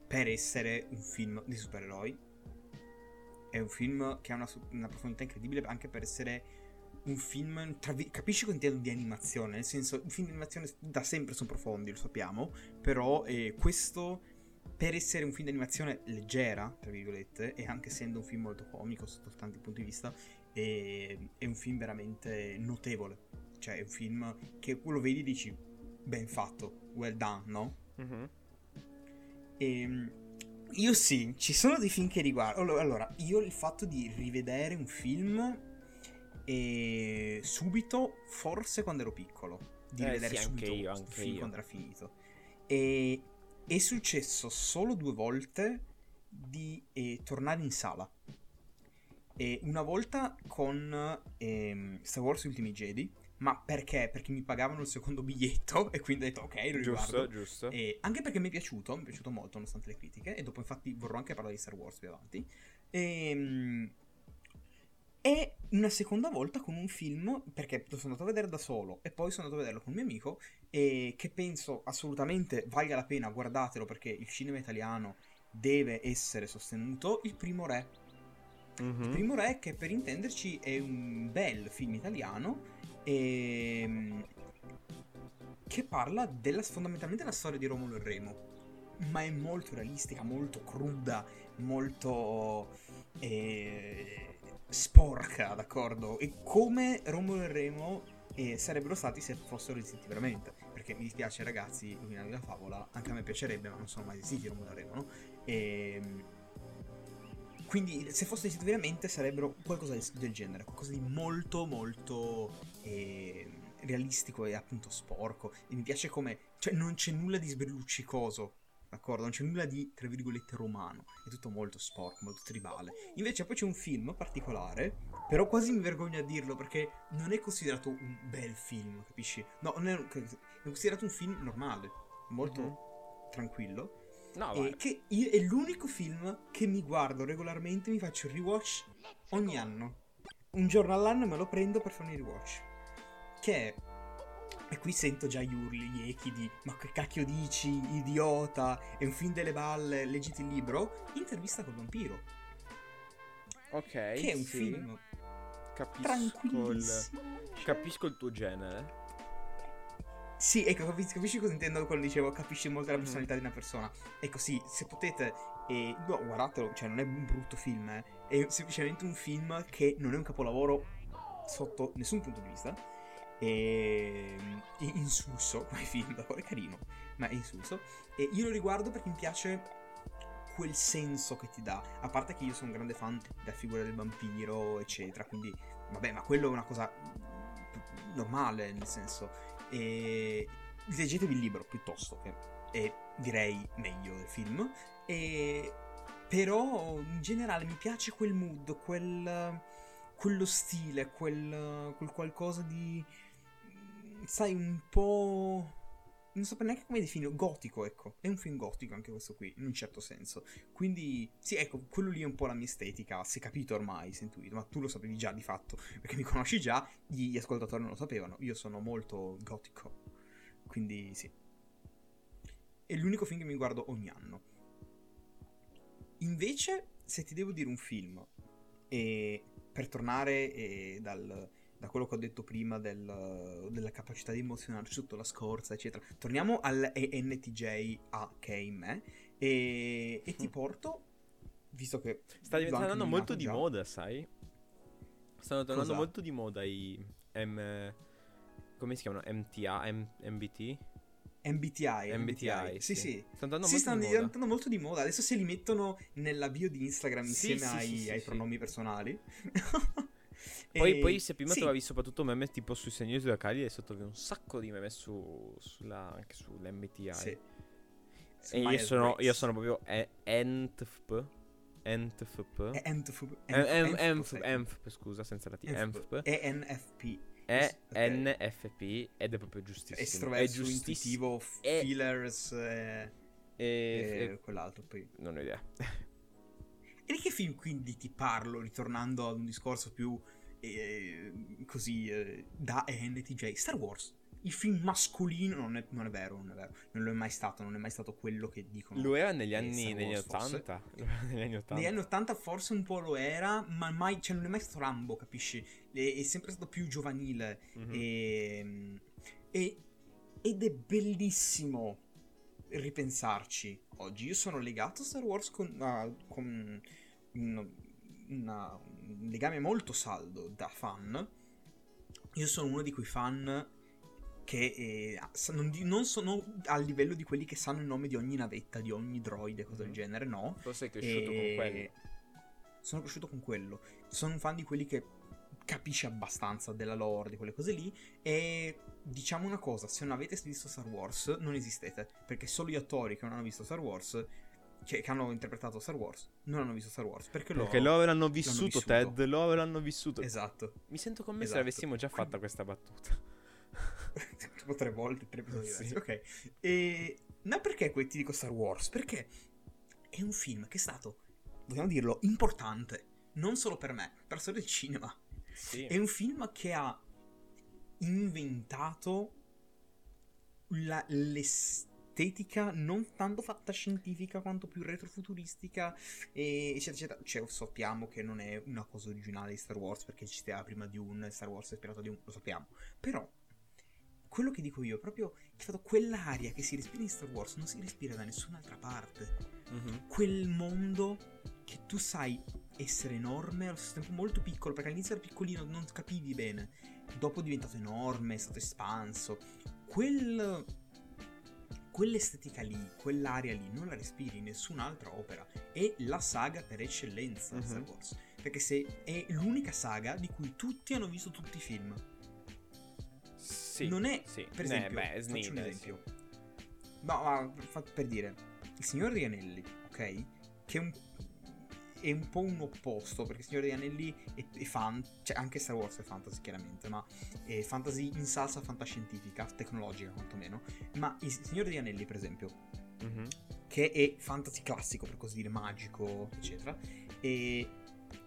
Speaker 3: per essere un film di supereroi. È un film che ha una, una profondità incredibile anche per essere un film, tra capisci cosa intendo di animazione? Nel senso, i film di animazione da sempre sono profondi, lo sappiamo, però eh, questo, per essere un film di animazione leggera, tra virgolette, e anche essendo un film molto comico sotto tanti punti di vista, è, è un film veramente notevole. Cioè, è un film che lo vedi e dici, ben fatto, well done, no? Ehm, io sì, ci sono dei film che riguardano. Allora, io il fatto di rivedere un film e subito, forse quando ero piccolo, di
Speaker 4: Eh,
Speaker 3: rivedere
Speaker 4: sì, anche
Speaker 3: subito
Speaker 4: io, anche
Speaker 3: film
Speaker 4: io.
Speaker 3: quando era finito. E è successo solo due volte di eh, tornare in sala. E una volta con ehm, Star Wars Ultimi Jedi. Ma perché? Perché mi pagavano il secondo biglietto e quindi ho detto ok, lo riguardo.
Speaker 4: Giusto, giusto.
Speaker 3: E anche perché mi è piaciuto, mi è piaciuto molto nonostante le critiche. E dopo, infatti, vorrò anche parlare di Star Wars più avanti. Ehm, E una seconda volta con un film, perché lo sono andato a vedere da solo e poi sono andato a vederlo con un mio amico. E che penso assolutamente valga la pena, guardatelo perché il cinema italiano deve essere sostenuto. Il primo re.
Speaker 4: Mhm.
Speaker 3: Il primo re, che per intenderci è un bel film italiano. ehm, che parla della, fondamentalmente della storia di Romolo e Remo. Ma è molto realistica, molto cruda, molto eh, sporca, d'accordo? E come Romolo e Remo eh, sarebbero stati se fossero esistiti veramente. Perché mi dispiace, ragazzi, rovinare la favola. Anche a me piacerebbe, ma non sono mai esistiti Romolo e Remo, no? Ehm, quindi, se fosse esistito veramente, sarebbero qualcosa del genere, qualcosa di molto, molto eh, realistico e appunto sporco. E mi piace come. Cioè, non c'è nulla di sbrilluccicoso. D'accordo? Non c'è nulla di, tra virgolette, romano. È tutto molto sporco, molto tribale. Invece poi c'è un film particolare. Però quasi mi vergogno a dirlo perché non è considerato un bel film, capisci? No, non è, è considerato un film normale, molto
Speaker 4: Mhm.
Speaker 3: tranquillo.
Speaker 4: No,
Speaker 3: E che è l'unico film che mi guardo regolarmente, mi faccio il rewatch ogni anno. Un giorno all'anno me lo prendo per fare un rewatch. Che è... E qui sento già gli urli, gli echi di Ma che cacchio dici, idiota, è un film delle balle, leggiti il libro. Intervista col vampiro.
Speaker 4: Ok.
Speaker 3: Che è un
Speaker 4: sì,
Speaker 3: film
Speaker 4: Capisco il, capisco il tuo genere.
Speaker 3: Sì, ecco, capisci, capisci cosa intendo quando dicevo capisci molto la
Speaker 4: Mhm.
Speaker 3: personalità di una persona. Ecco, sì, se potete, eh, no, guardatelo, cioè non è un brutto film, eh, è semplicemente un film che non è un capolavoro sotto nessun punto di vista. E è insulso come film, d'accordo? È carino, ma è insulso. E io lo riguardo perché mi piace quel senso che ti dà. A parte che io sono un grande fan della figura del vampiro, eccetera. Quindi, vabbè, ma quello è una cosa normale, nel senso. E leggetevi il libro piuttosto, che è direi meglio del film. E però in generale mi piace quel mood, quel, quello stile, quel, quel qualcosa di sai un po' non so neanche come definirlo, gotico, ecco. È un film gotico anche questo qui, in un certo senso. Quindi, sì, ecco, quello lì è un po' la mia estetica, si è capito ormai, si è intuito, ma tu lo sapevi già di fatto, perché mi conosci già, gli ascoltatori non lo sapevano, io sono molto gotico. Quindi, sì. È l'unico film che mi guardo ogni anno. Invece, se ti devo dire un film, e per tornare eh, dal, da quello che ho detto prima del- della capacità di emozionarci sotto la scorza, eccetera. Torniamo all'ENTJ A che è in me e, e ti porto, visto che...
Speaker 4: Sta diventando molto di
Speaker 3: già.
Speaker 4: moda, sai? Stanno tornando
Speaker 3: Cosa?
Speaker 4: molto di moda i M... Come si chiamano? MTA? M- MBT?
Speaker 3: MBTI.
Speaker 4: MBTI,
Speaker 3: Sì,
Speaker 4: sì.
Speaker 3: sì.
Speaker 4: Stanno andando
Speaker 3: Sì,
Speaker 4: molto
Speaker 3: stanno
Speaker 4: di moda.
Speaker 3: diventando molto di moda. Adesso se li mettono nella bio di Instagram insieme
Speaker 4: sì,
Speaker 3: ai,
Speaker 4: sì,
Speaker 3: ai pronomi personali.
Speaker 4: Poi,
Speaker 3: E-
Speaker 4: poi se prima
Speaker 3: sì.
Speaker 4: trovavi soprattutto meme tipo sui segni zodiacali, adesso trovi un sacco di meme su, sulla, anche sull'MBTI.
Speaker 3: Sì. Su
Speaker 4: E io sono, io sono proprio e- ENTFP. ENTFP.
Speaker 3: ENTFP.
Speaker 4: Eh, em-
Speaker 3: ENFP.
Speaker 4: ENFP, scusa, senza la T. ENFP.
Speaker 3: ENFP.
Speaker 4: È
Speaker 3: Ok.
Speaker 4: NFP ed è proprio giustissimo. È
Speaker 3: Estroverso,
Speaker 4: giustissimo.
Speaker 3: intuitivo, feelers eh,
Speaker 4: e-
Speaker 3: quell'altro poi.
Speaker 4: non ho idea.
Speaker 3: E di che film quindi ti parlo, ritornando ad un discorso più eh, così eh, da ENTJ? Star Wars. Il film mascolino non è, non è vero, non è vero. Non lo è mai stato, non è mai stato quello che dicono.
Speaker 4: Lo era negli anni, negli
Speaker 3: Wars, forse.
Speaker 4: 80. Lo era negli anni 80.
Speaker 3: Negli anni 80 forse un po' lo era, ma mai, cioè non è mai stato Rambo, capisci? E- È sempre stato più giovanile.
Speaker 4: Mhm.
Speaker 3: E, e- ed è bellissimo ripensarci oggi. Io sono legato a Star Wars con, ah, con un, una- un legame molto saldo da fan. Io sono uno di quei fan che eh, non, non sono a livello di quelli che sanno il nome di ogni navetta, di ogni droide, cose del
Speaker 4: Mhm.
Speaker 3: genere, no.
Speaker 4: Forse è cresciuto con
Speaker 3: E-
Speaker 4: quello.
Speaker 3: Sono cresciuto con quello. Sono un fan di quelli che capisce abbastanza della lore, di quelle cose lì. E diciamo una cosa: se non avete visto Star Wars, non esistete. Perché solo gli attori che non hanno visto Star Wars, cioè che hanno interpretato Star Wars, non hanro visto Star Wars. Perché,
Speaker 4: Perché loro l'hanno vissuto,
Speaker 3: vissuto.
Speaker 4: Ted. Loro l'hanno vissuto.
Speaker 3: Esatto.
Speaker 4: Mi sento come se
Speaker 3: Esatto.
Speaker 4: l'avessimo già fatta
Speaker 3: Quindi-
Speaker 4: questa battuta.
Speaker 3: tipo tre volte, tre episodi
Speaker 4: Sì.
Speaker 3: Ok. E. Ma perché que- ti dico Star Wars? Perché è un film che è stato, vogliamo dirlo, importante. Non solo per me, per la storia del cinema.
Speaker 4: Sì.
Speaker 3: È un film che ha inventato la- l'estetica non tanto fatta scientifica quanto più retrofuturistica e eccetera eccetera. Cioè, sappiamo che non è una cosa originale di Star Wars perché ci stava prima di un Star Wars ispirato di un, lo sappiamo. Però quello che dico io è proprio che fatto quell'aria che si respira in Star Wars non si respira da nessun'altra parte
Speaker 4: Mhm.
Speaker 3: quel mondo che tu sai essere enorme, allo stesso tempo molto piccolo, perché all'inizio era piccolino, non capivi bene. Dopo è diventato enorme, è stato espanso. Quel... Quell'estetica lì, quell'area lì, non la respiri in nessun'altra opera. È la saga per eccellenza
Speaker 4: Mhm.
Speaker 3: Star Wars. Perché se è l'unica saga di cui tutti hanno visto tutti i film.
Speaker 4: Sì, Sì,
Speaker 3: non è,
Speaker 4: sì.
Speaker 3: per
Speaker 4: Ne-
Speaker 3: esempio,
Speaker 4: beh,
Speaker 3: faccio un esempio. No, ma per dire, il Signore degli Anelli, ok? Che è un, è un po' un opposto, perché Signore degli Anelli è, è fan, cioè anche Star Wars è fantasy chiaramente, ma è fantasy in salsa fantascientifica, tecnologica quantomeno. Ma il Signore degli Anelli, per esempio,
Speaker 4: Mhm.
Speaker 3: che è fantasy classico, per così dire, magico, eccetera, e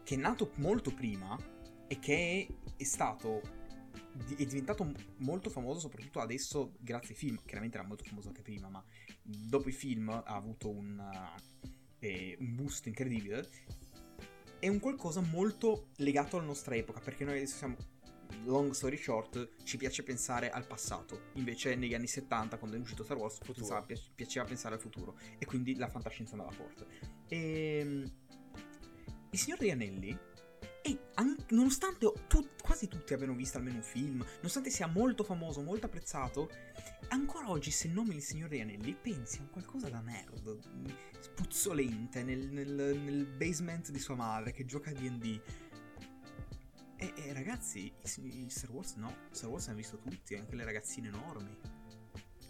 Speaker 3: che è nato molto prima e che è, è stato è diventato molto famoso soprattutto adesso grazie ai film, chiaramente era molto famoso anche prima, ma dopo i film ha avuto un, uh, eh, un boost incredibile. È un qualcosa molto legato alla nostra epoca, perché noi adesso siamo long story short, ci piace pensare al passato. Invece negli anni 70, quando è uscito Star Wars, pensava- pi- piaceva pensare al futuro. E quindi la fantascienza andava forte. E... Il Signore degli Anelli, e an- nonostante tu- quasi tutti abbiano visto almeno un film, nonostante sia molto famoso, molto apprezzato, ancora oggi se nomini il Signore Anelli pensi a qualcosa da nerd, spuzzolente nel, nel- nel basement di sua madre che gioca a D&D. E, e ragazzi, i, i Star Wars no, Star Wars hanno visto tutti, anche le ragazzine enormi.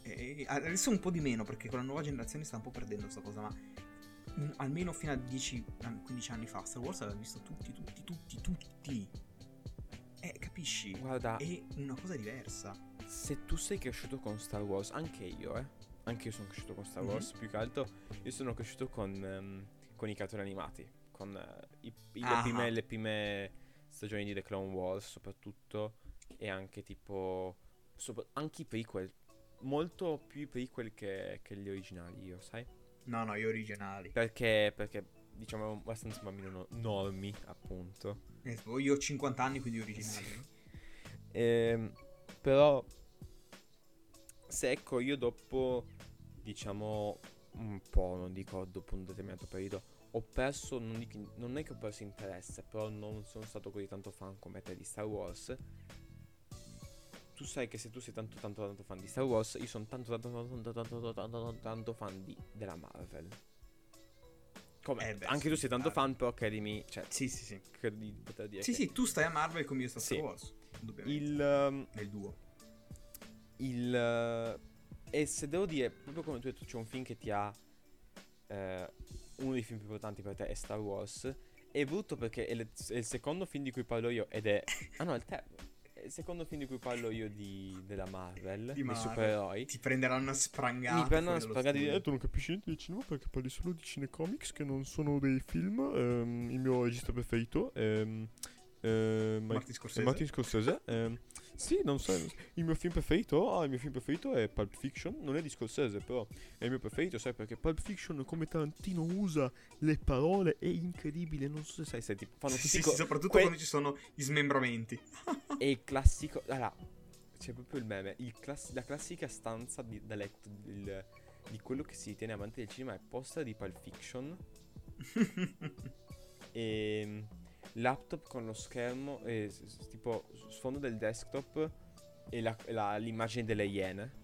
Speaker 3: E, adesso un po' di meno perché con la nuova generazione sta un po' perdendo questa cosa, ma almeno fino a 10-15 anni fa Star Wars aveva visto tutti, tutti, tutti, tutti. Eh, capisci?
Speaker 4: Guarda,
Speaker 3: È una cosa diversa.
Speaker 4: se tu sei cresciuto con Star Wars, anche io, eh. Anche io sono cresciuto con Star. Wars, più che altro io sono cresciuto con, ehm, con i cartoni animati, con eh, i- i- le,
Speaker 3: Ah.
Speaker 4: prime, le prime stagioni di The Clone Wars soprattutto e anche tipo sopra- anche i prequel, molto più i prequel che, che gli originali io, sai?
Speaker 3: No, no, io originali.
Speaker 4: Perché, perché diciamo abbastanza bambino no- normi, appunto.
Speaker 3: Eh, Io ho 50 anni, quindi originali.
Speaker 4: Sì. Ehm, però, se ecco, io dopo, diciamo, un po', non dico dopo un determinato periodo, ho perso, non, dico- non è che ho perso interesse, però non sono stato così tanto fan come te di Star Wars. Tu sai che se tu sei tanto tanto tanto fan di Star Wars, io sono tanto tanto tanto tanto tanto tanto, tanto, tanto fan di, della Marvel. Come?
Speaker 3: Eh beh,
Speaker 4: Anche
Speaker 3: sì,
Speaker 4: tu sei tanto
Speaker 3: Marvel.
Speaker 4: fan, però credimi, cioè,
Speaker 3: Sì, sì, sì.
Speaker 4: credo di poter dire
Speaker 3: Sì,
Speaker 4: che
Speaker 3: sì, tu stai a Marvel come io sto a Star
Speaker 4: Sì.
Speaker 3: Wars.
Speaker 4: il... ehm,
Speaker 3: Nel duo.
Speaker 4: Il. eh, e se devo dire, proprio come tu hai detto, c'è un film che ti ha. eh, uno dei film più importanti per te è Star Wars. È brutto perché è, le- è il secondo film di cui parlo io ed è. Ah no, è il terzo. Il secondo film di cui parlo io di, della Marvel,
Speaker 3: Di Marvel.
Speaker 4: supereroi.
Speaker 3: Ti prenderanno a sprangata.
Speaker 4: Mi prendono a spagare di eh, tu non capisci niente di cinema perché parli solo di cinecomics che non sono dei film. ehm, il mio regista preferito ehm, ehm, Mike-
Speaker 3: Martin Scorsese.
Speaker 4: Martin Scorsese. ehm, sì, non so. Il mio film preferito. Ah, il mio film preferito è Pulp Fiction. Non è di Scorsese, però è il mio preferito, sai perché Pulp Fiction, come Tarantino usa le parole, è incredibile. Non so se sai, tipo, fanno tutti
Speaker 3: sì,
Speaker 4: co-
Speaker 3: sì, soprattutto
Speaker 4: que-
Speaker 3: quando ci sono gli smembramenti.
Speaker 4: è il classico. Allora, c'è proprio il meme. il class- la classica stanza di- da letto del- di quello che si ritiene amante del cinema è poster di Pulp Fiction. E laptop con lo schermo, e tipo sfondo del desktop e la- la- l'immagine delle iene.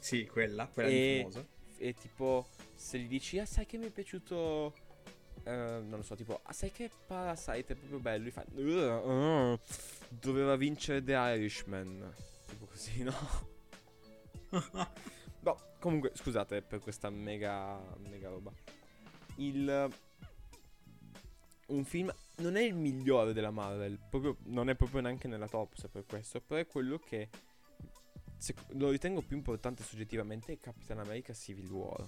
Speaker 3: sì, quella, quella
Speaker 4: E-
Speaker 3: è famosa.
Speaker 4: E tipo, se gli dici, ah, sai che mi è piaciuto. eh, non lo so, tipo, ah, sai che Parasite è proprio bello? Gli fa, "Ugh, uh, doveva vincere The Irishman. Tipo così, no? No, comunque, scusate per questa mega, mega roba. Il. Un film non è il migliore della Marvel, proprio, non è proprio neanche nella top, se per questo, però è quello che sec- lo ritengo più importante soggettivamente è Capitan America Civil War.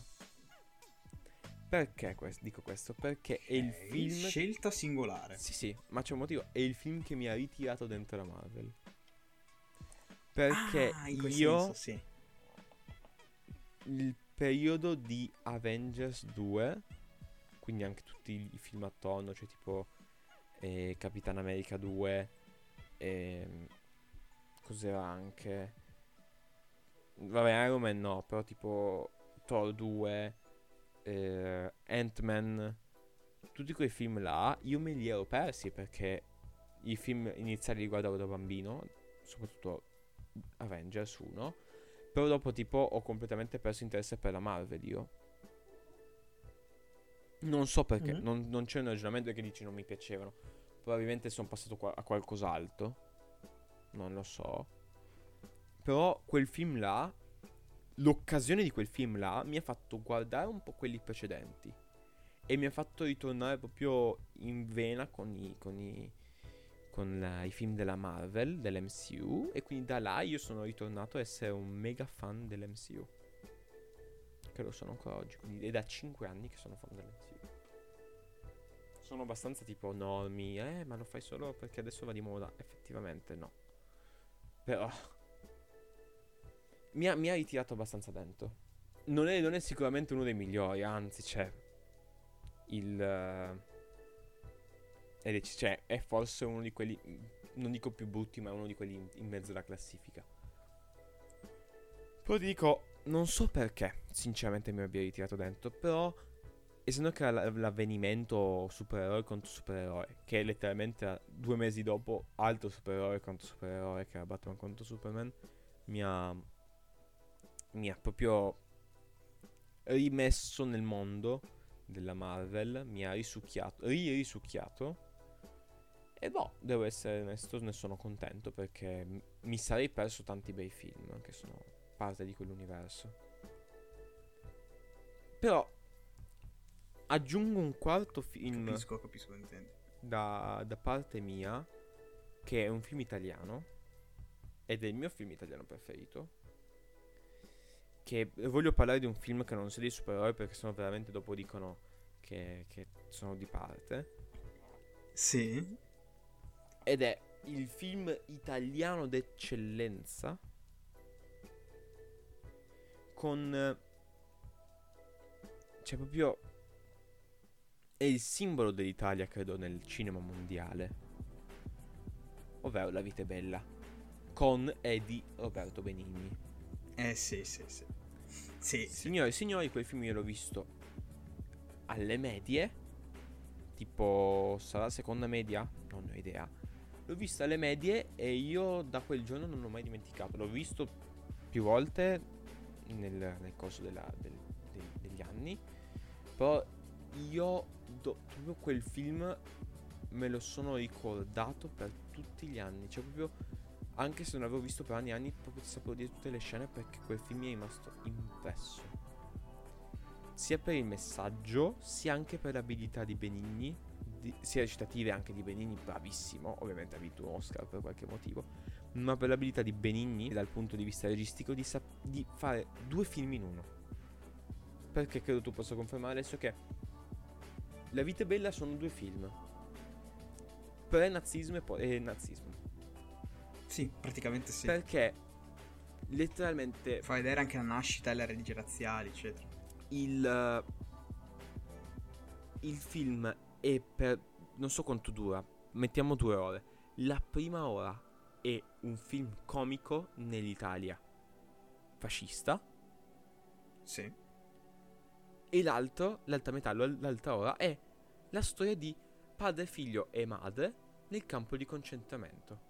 Speaker 4: Perché quest- dico questo? Perché è il
Speaker 3: Ok,
Speaker 4: film...
Speaker 3: Scelta singolare.
Speaker 4: Sì, sì, ma c'è un motivo. È il film che mi ha ritirato dentro la Marvel. Perché
Speaker 3: Ah,
Speaker 4: io
Speaker 3: senso, sì.
Speaker 4: il periodo di Avengers 2, quindi anche tutti i film attorno, cioè tipo eh, Capitan America 2, ehm, cos'era anche? Vabbè, Iron Man no, però tipo Thor 2, eh, Ant-Man, tutti quei film là, io me li ero persi perché i film iniziali li guardavo da bambino, soprattutto Avengers 1. Però dopo tipo ho completamente perso interesse per la Marvel io. Non so perché,
Speaker 3: Mhm.
Speaker 4: non, non c'è un ragionamento che dici non mi piacevano. Probabilmente sono passato qua- a qualcos'altro. non lo so. Però quel film là, l'occasione di quel film là mi ha fatto guardare un po' quelli precedenti. E mi ha fatto ritornare proprio in vena con i, con i, con la, i film della Marvel, dell'MCU. E quindi da là io sono ritornato a essere un mega fan dell'MCU. Che lo sono ancora oggi. Quindi è da 5 anni che sono fan dell'MCU. Sono abbastanza tipo normi, eh, ma lo fai solo perché adesso va di moda. Effettivamente no. Però mi ha, mi ha ritirato abbastanza dentro. Non è, non è sicuramente uno dei migliori, anzi, c'è il... eh, ed è, cioè, è forse uno di quelli, non dico più brutti, ma è uno di quelli in, in mezzo alla classifica. Poi ti dico, non so perché, sinceramente mi abbia ritirato dentro, però essendo che l'avvenimento supereroe contro supereroe, che letteralmente era due mesi dopo altro supereroe contro supereroe, che era Batman contro Superman, mi ha, mi ha proprio rimesso nel mondo della Marvel, mi ha risucchiato, ri-risucchiato. E boh, devo essere onesto, ne sono contento perché mi sarei perso tanti bei film che sono parte di quell'universo. Però aggiungo un quarto film
Speaker 3: Capisco, capisco cosa intendi.
Speaker 4: da, da parte mia, che è un film italiano, ed è il mio film italiano preferito. Che voglio parlare di un film che non sia di supereroi perché sennò veramente dopo dicono che, che sono di parte.
Speaker 3: Sì.
Speaker 4: Ed è il film italiano d'eccellenza con... eh, Cioè proprio... È il simbolo dell'Italia, credo, nel cinema mondiale. Ovvero La vita è bella. Con e di Roberto Benigni.
Speaker 3: Eh sì, sì, sì. Sì, sì.
Speaker 4: Signori e signori, quel film io l'ho visto alle medie. Tipo, sarà seconda media? Non ne ho idea. L'ho visto alle medie e io da quel giorno non l'ho mai dimenticato. L'ho visto più volte nel, nel corso della- del- del- degli anni. Però io, do- proprio quel film, me lo sono ricordato per tutti gli anni. Cioè, proprio anche se non l'avevo visto per anni e anni, proprio ti sapevo dire tutte le scene perché quel film mi è rimasto impresso. Sia per il messaggio, sia anche per l'abilità di Benigni, di- sia recitative anche di Benigni, bravissimo, ovviamente ha vinto un Oscar per qualche motivo, ma per l'abilità di Benigni dal punto di vista registico di, sap- di fare due film in uno. Perché credo tu possa confermare adesso che La vita è bella sono due film. Pre-nazismo e poi e nazismo.
Speaker 3: Sì, praticamente sì.
Speaker 4: Perché letteralmente
Speaker 3: Fa vedere anche la nascita e le religie razziali, eccetera.
Speaker 4: il, il film è per non so quanto dura, mettiamo due ore. La prima ora è un film comico nell'Italia fascista
Speaker 3: Sì.
Speaker 4: E l'altro, l'altra metà, l'altra ora è la storia di padre, figlio e madre nel campo di concentramento.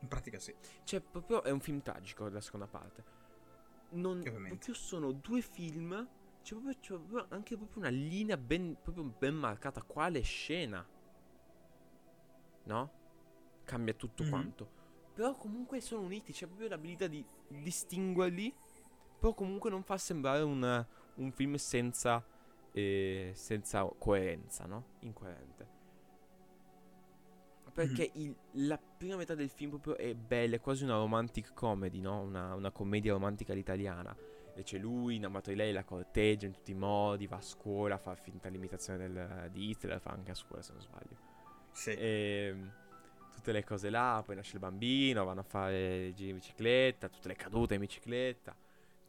Speaker 3: In pratica sì.
Speaker 4: Cioè, proprio è un film tragico la seconda parte. Non, proprio sono due film. C'è proprio, c'è proprio anche proprio una linea ben, proprio ben marcata. Quale scena? No? Cambia tutto
Speaker 3: Mhm.
Speaker 4: quanto. Però comunque sono uniti. C'è proprio l'abilità di distinguerli. Però comunque non fa sembrare un, un film senza, eh, senza coerenza, no? Incoerente. Perché il- la prima metà del film proprio è bella, è quasi una romantic comedy, no? Una, una commedia romantica all'italiana. E c'è lui innamorato di lei, la corteggia in tutti i modi, va a scuola, fa finta l'imitazione del, di Hitler, fa anche a scuola se non sbaglio.
Speaker 3: Sì.
Speaker 4: E mm, tutte le cose là, poi nasce il bambino, vanno a fare giri in bicicletta, tutte le cadute in bicicletta,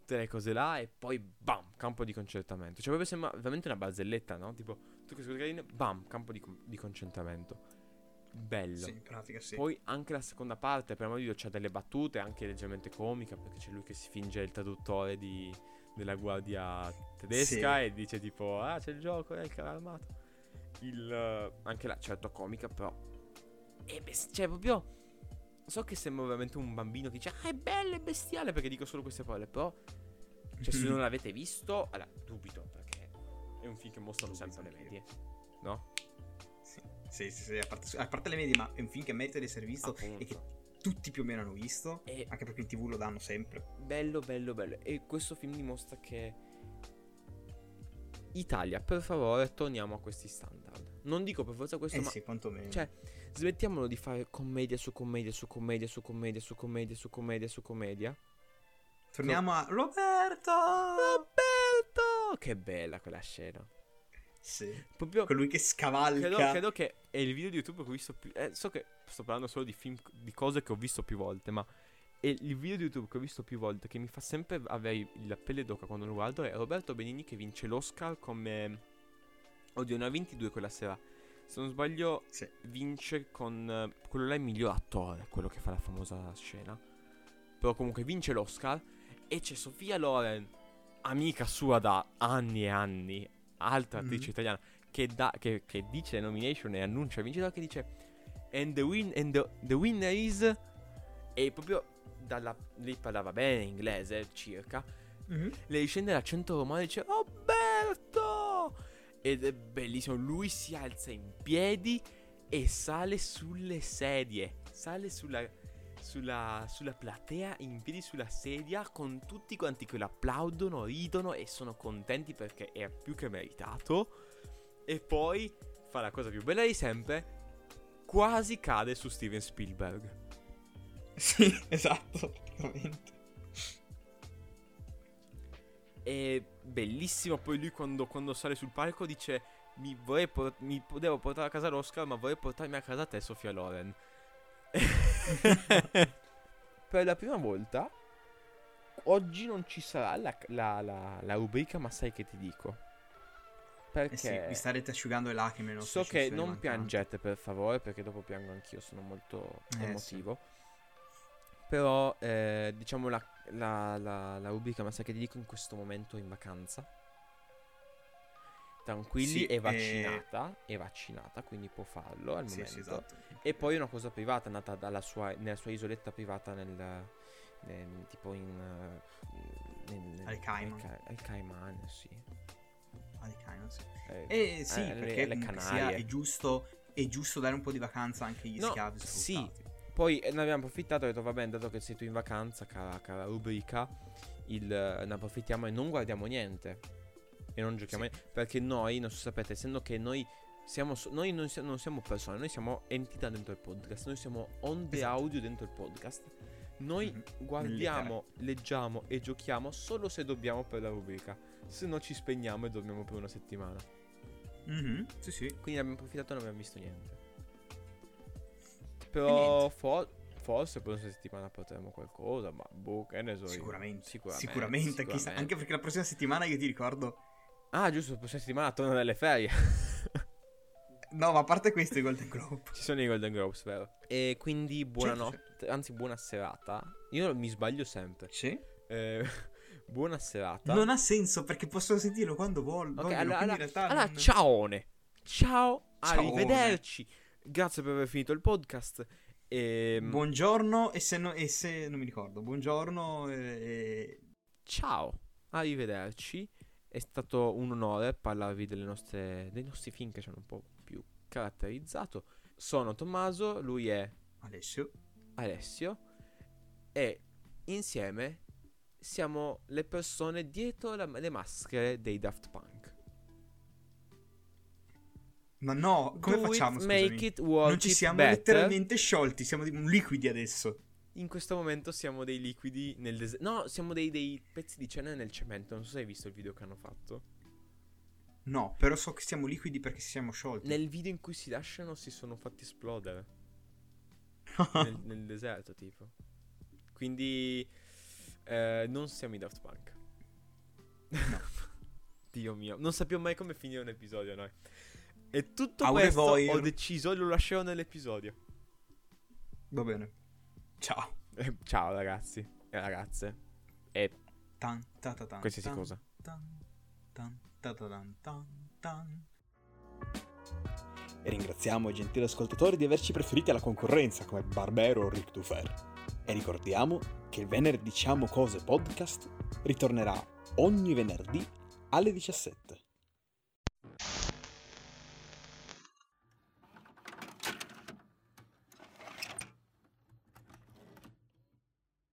Speaker 4: tutte le cose là e poi bam, campo di concentramento. Cioè proprio sembra veramente una barzelletta, no? Tipo, queste cose carine, bam, campo di, di concentramento. Bello.
Speaker 3: Sì, in pratica sì.
Speaker 4: Poi anche la seconda parte, per modo di dire, c'ha delle battute anche leggermente comica, perché c'è lui che si finge il traduttore di- della guardia tedesca
Speaker 3: Sì.
Speaker 4: e dice tipo, ah c'è il gioco, è il carro armato. Il, eh, anche là, certo comica, però... È bes- cioè proprio... So che sembra veramente un bambino che dice, ah è bello, è bestiale, perché dico solo queste parole, però... Cioè se non l'avete visto, allora, dubito, perché è un film che mostrano sempre le medie, no?
Speaker 3: Sì, Sì, sì, sì, a parte, a parte le medie, ma è un film che merita di essere visto e che
Speaker 4: Appunto.
Speaker 3: tutti più o meno hanno visto,
Speaker 4: E
Speaker 3: anche perché in tv lo danno sempre.
Speaker 4: bello, bello, bello. E questo film dimostra che Italia, per favore, torniamo a questi standard. Non dico per forza questo,
Speaker 3: Eh
Speaker 4: ma
Speaker 3: sì, quantomeno.
Speaker 4: Cioè, smettiamolo di fare commedia su commedia su commedia su commedia su commedia su commedia su commedia.
Speaker 3: Torniamo a Roberto!
Speaker 4: Roberto! Che bella quella scena.
Speaker 3: Sì.
Speaker 4: Proprio
Speaker 3: Colui che scavalca.
Speaker 4: credo, credo che è il video di YouTube che ho visto più eh, so che sto parlando solo di film di cose che ho visto più volte, ma è il video di YouTube che ho visto più volte che mi fa sempre avere la pelle d'oca quando lo guardo è Roberto Benigni che vince l'Oscar come Oddio, ne ha 22 quella sera. Se non sbaglio
Speaker 3: Sì.
Speaker 4: vince con eh, quello là è il miglior attore, quello che fa la famosa scena. Però comunque vince l'Oscar e c'è Sofia Loren, amica sua da anni e anni, altra attrice
Speaker 3: Mhm.
Speaker 4: italiana, che, da- che- che dice le nomination e annuncia il vincitore che dice And the, win- and the, the winner is... E proprio dalla... Lei parlava bene inglese circa.
Speaker 3: Mhm.
Speaker 4: Lei scende l'accento romano e dice Roberto! Ed è bellissimo. Lui si alza in piedi e sale sulle sedie. Sale sulla, sulla, sulla platea, in piedi sulla sedia, con tutti quanti che lo applaudono, ridono e sono contenti perché è più che meritato. E poi fa la cosa più bella di sempre. Quasi cade su Steven Spielberg.
Speaker 3: Sì, esatto, praticamente.
Speaker 4: È bellissimo. Poi lui quando, quando sale sul palco dice: mi, vorrei por- mi devo portare a casa l'Oscar, ma vorrei portarmi a casa te, Sofia Loren. per la prima volta, oggi non ci sarà la, la- la- la rubrica, ma sai che ti dico. Perché
Speaker 3: Eh sì, vi starete asciugando le lacrime. non
Speaker 4: so che non
Speaker 3: mancanti.
Speaker 4: piangete, per favore, perché dopo piango anch'io, sono molto
Speaker 3: Eh,
Speaker 4: emotivo. Però, eh, diciamo, la, la, la, la rubrica, ma sai che ti dico in questo momento in vacanza. Tranquilli,
Speaker 3: Sì,
Speaker 4: è
Speaker 3: eh,
Speaker 4: vaccinata, è vaccinata, quindi può farlo al
Speaker 3: Sì,
Speaker 4: momento.
Speaker 3: sì, esatto.
Speaker 4: E poi una cosa privata, è nata dalla sua, nella sua isoletta privata nel, nel- tipo in... eh, nel-
Speaker 3: Al Cayman.
Speaker 4: al Ca- al Cayman, sì.
Speaker 3: Di Cayman, sì.
Speaker 4: Eh,
Speaker 3: Eh sì,
Speaker 4: eh, le-
Speaker 3: perché
Speaker 4: le
Speaker 3: sia,
Speaker 4: Canarie.
Speaker 3: è giusto, è giusto dare un po' di vacanza anche agli
Speaker 4: No,
Speaker 3: schiavi
Speaker 4: sì. Poi eh, ne abbiamo approfittato e ho detto, vabbè, dato che sei tu in vacanza, cara, cara rubrica, il, eh, ne approfittiamo e non guardiamo niente. E non giochiamo
Speaker 3: Sì.
Speaker 4: niente. Perché noi, non so sapete, essendo che noi siamo, noi non, si- non siamo persone, noi siamo entità dentro il podcast, noi siamo onde
Speaker 3: Esatto.
Speaker 4: audio dentro il podcast. Noi
Speaker 3: Mhm.
Speaker 4: guardiamo, leggiamo e giochiamo solo se dobbiamo per la rubrica. Se no ci spegniamo e dormiamo per una settimana.
Speaker 3: Mhm, Sì, sì.
Speaker 4: Quindi abbiamo approfittato e non abbiamo visto niente. Però
Speaker 3: niente.
Speaker 4: fo- forse per una settimana potremo qualcosa, ma boh, che ne so io.
Speaker 3: Sicuramente.
Speaker 4: Sicuramente.
Speaker 3: Sicuramente, chissà,
Speaker 4: sicuramente.
Speaker 3: anche perché la prossima settimana io ti ricordo.
Speaker 4: Ah, giusto, la prossima settimana torno dalle ferie.
Speaker 3: No, ma a parte questo, i Golden Globe.
Speaker 4: Ci sono i Golden Globes, vero? E quindi buonanotte, anzi buona serata. Io mi sbaglio sempre.
Speaker 3: Sì.
Speaker 4: Eh, buona serata.
Speaker 3: Non ha senso perché possono sentirlo quando vol-
Speaker 4: Ok,
Speaker 3: vogliono.
Speaker 4: allora, allora, allora
Speaker 3: non-
Speaker 4: ciaone. Ciao,
Speaker 3: Ciaone.
Speaker 4: arrivederci. Grazie per aver finito il podcast. E,
Speaker 3: Buongiorno e se, no- e se non mi ricordo, buongiorno e...
Speaker 4: Ciao, arrivederci. È stato un onore parlarvi delle nostre, dei nostri film che ci hanno un po' più caratterizzato. Sono Tommaso, lui è
Speaker 3: Alessio.
Speaker 4: Alessio e insieme siamo le persone dietro la- le maschere dei Daft Punk.
Speaker 3: Ma no, come
Speaker 4: Do it,
Speaker 3: facciamo?
Speaker 4: make
Speaker 3: Scusami?
Speaker 4: it work
Speaker 3: Non ci
Speaker 4: it
Speaker 3: siamo
Speaker 4: better.
Speaker 3: letteralmente sciolti, siamo di- liquidi adesso.
Speaker 4: In questo momento siamo dei liquidi nel deserto. No, siamo dei, dei pezzi di cena nel cemento. Non so se hai visto il video che hanno fatto.
Speaker 3: No, però so che siamo liquidi perché siamo sciolti.
Speaker 4: Nel video in cui si lasciano si sono fatti esplodere. nel, nel deserto, tipo. Quindi eh, non siamo i Daft Punk. Dio mio, non sappiamo mai come finire un episodio noi. E tutto
Speaker 3: Aure
Speaker 4: questo
Speaker 3: voir.
Speaker 4: ho deciso e lo lascerò nell'episodio.
Speaker 3: Va bene. Ciao.
Speaker 4: Eh, ciao ragazzi e ragazze. E
Speaker 3: Tan, ta, ta, tan,
Speaker 4: qualsiasi
Speaker 3: tan,
Speaker 4: cosa.
Speaker 3: tan, tan, ta, ta, tan, tan, tan.
Speaker 1: E ringraziamo i gentili ascoltatori di averci preferiti alla concorrenza come Barbero o Ric Dufer. E ricordiamo che il Venerdì Diciamo Cose podcast ritornerà ogni venerdì alle 17.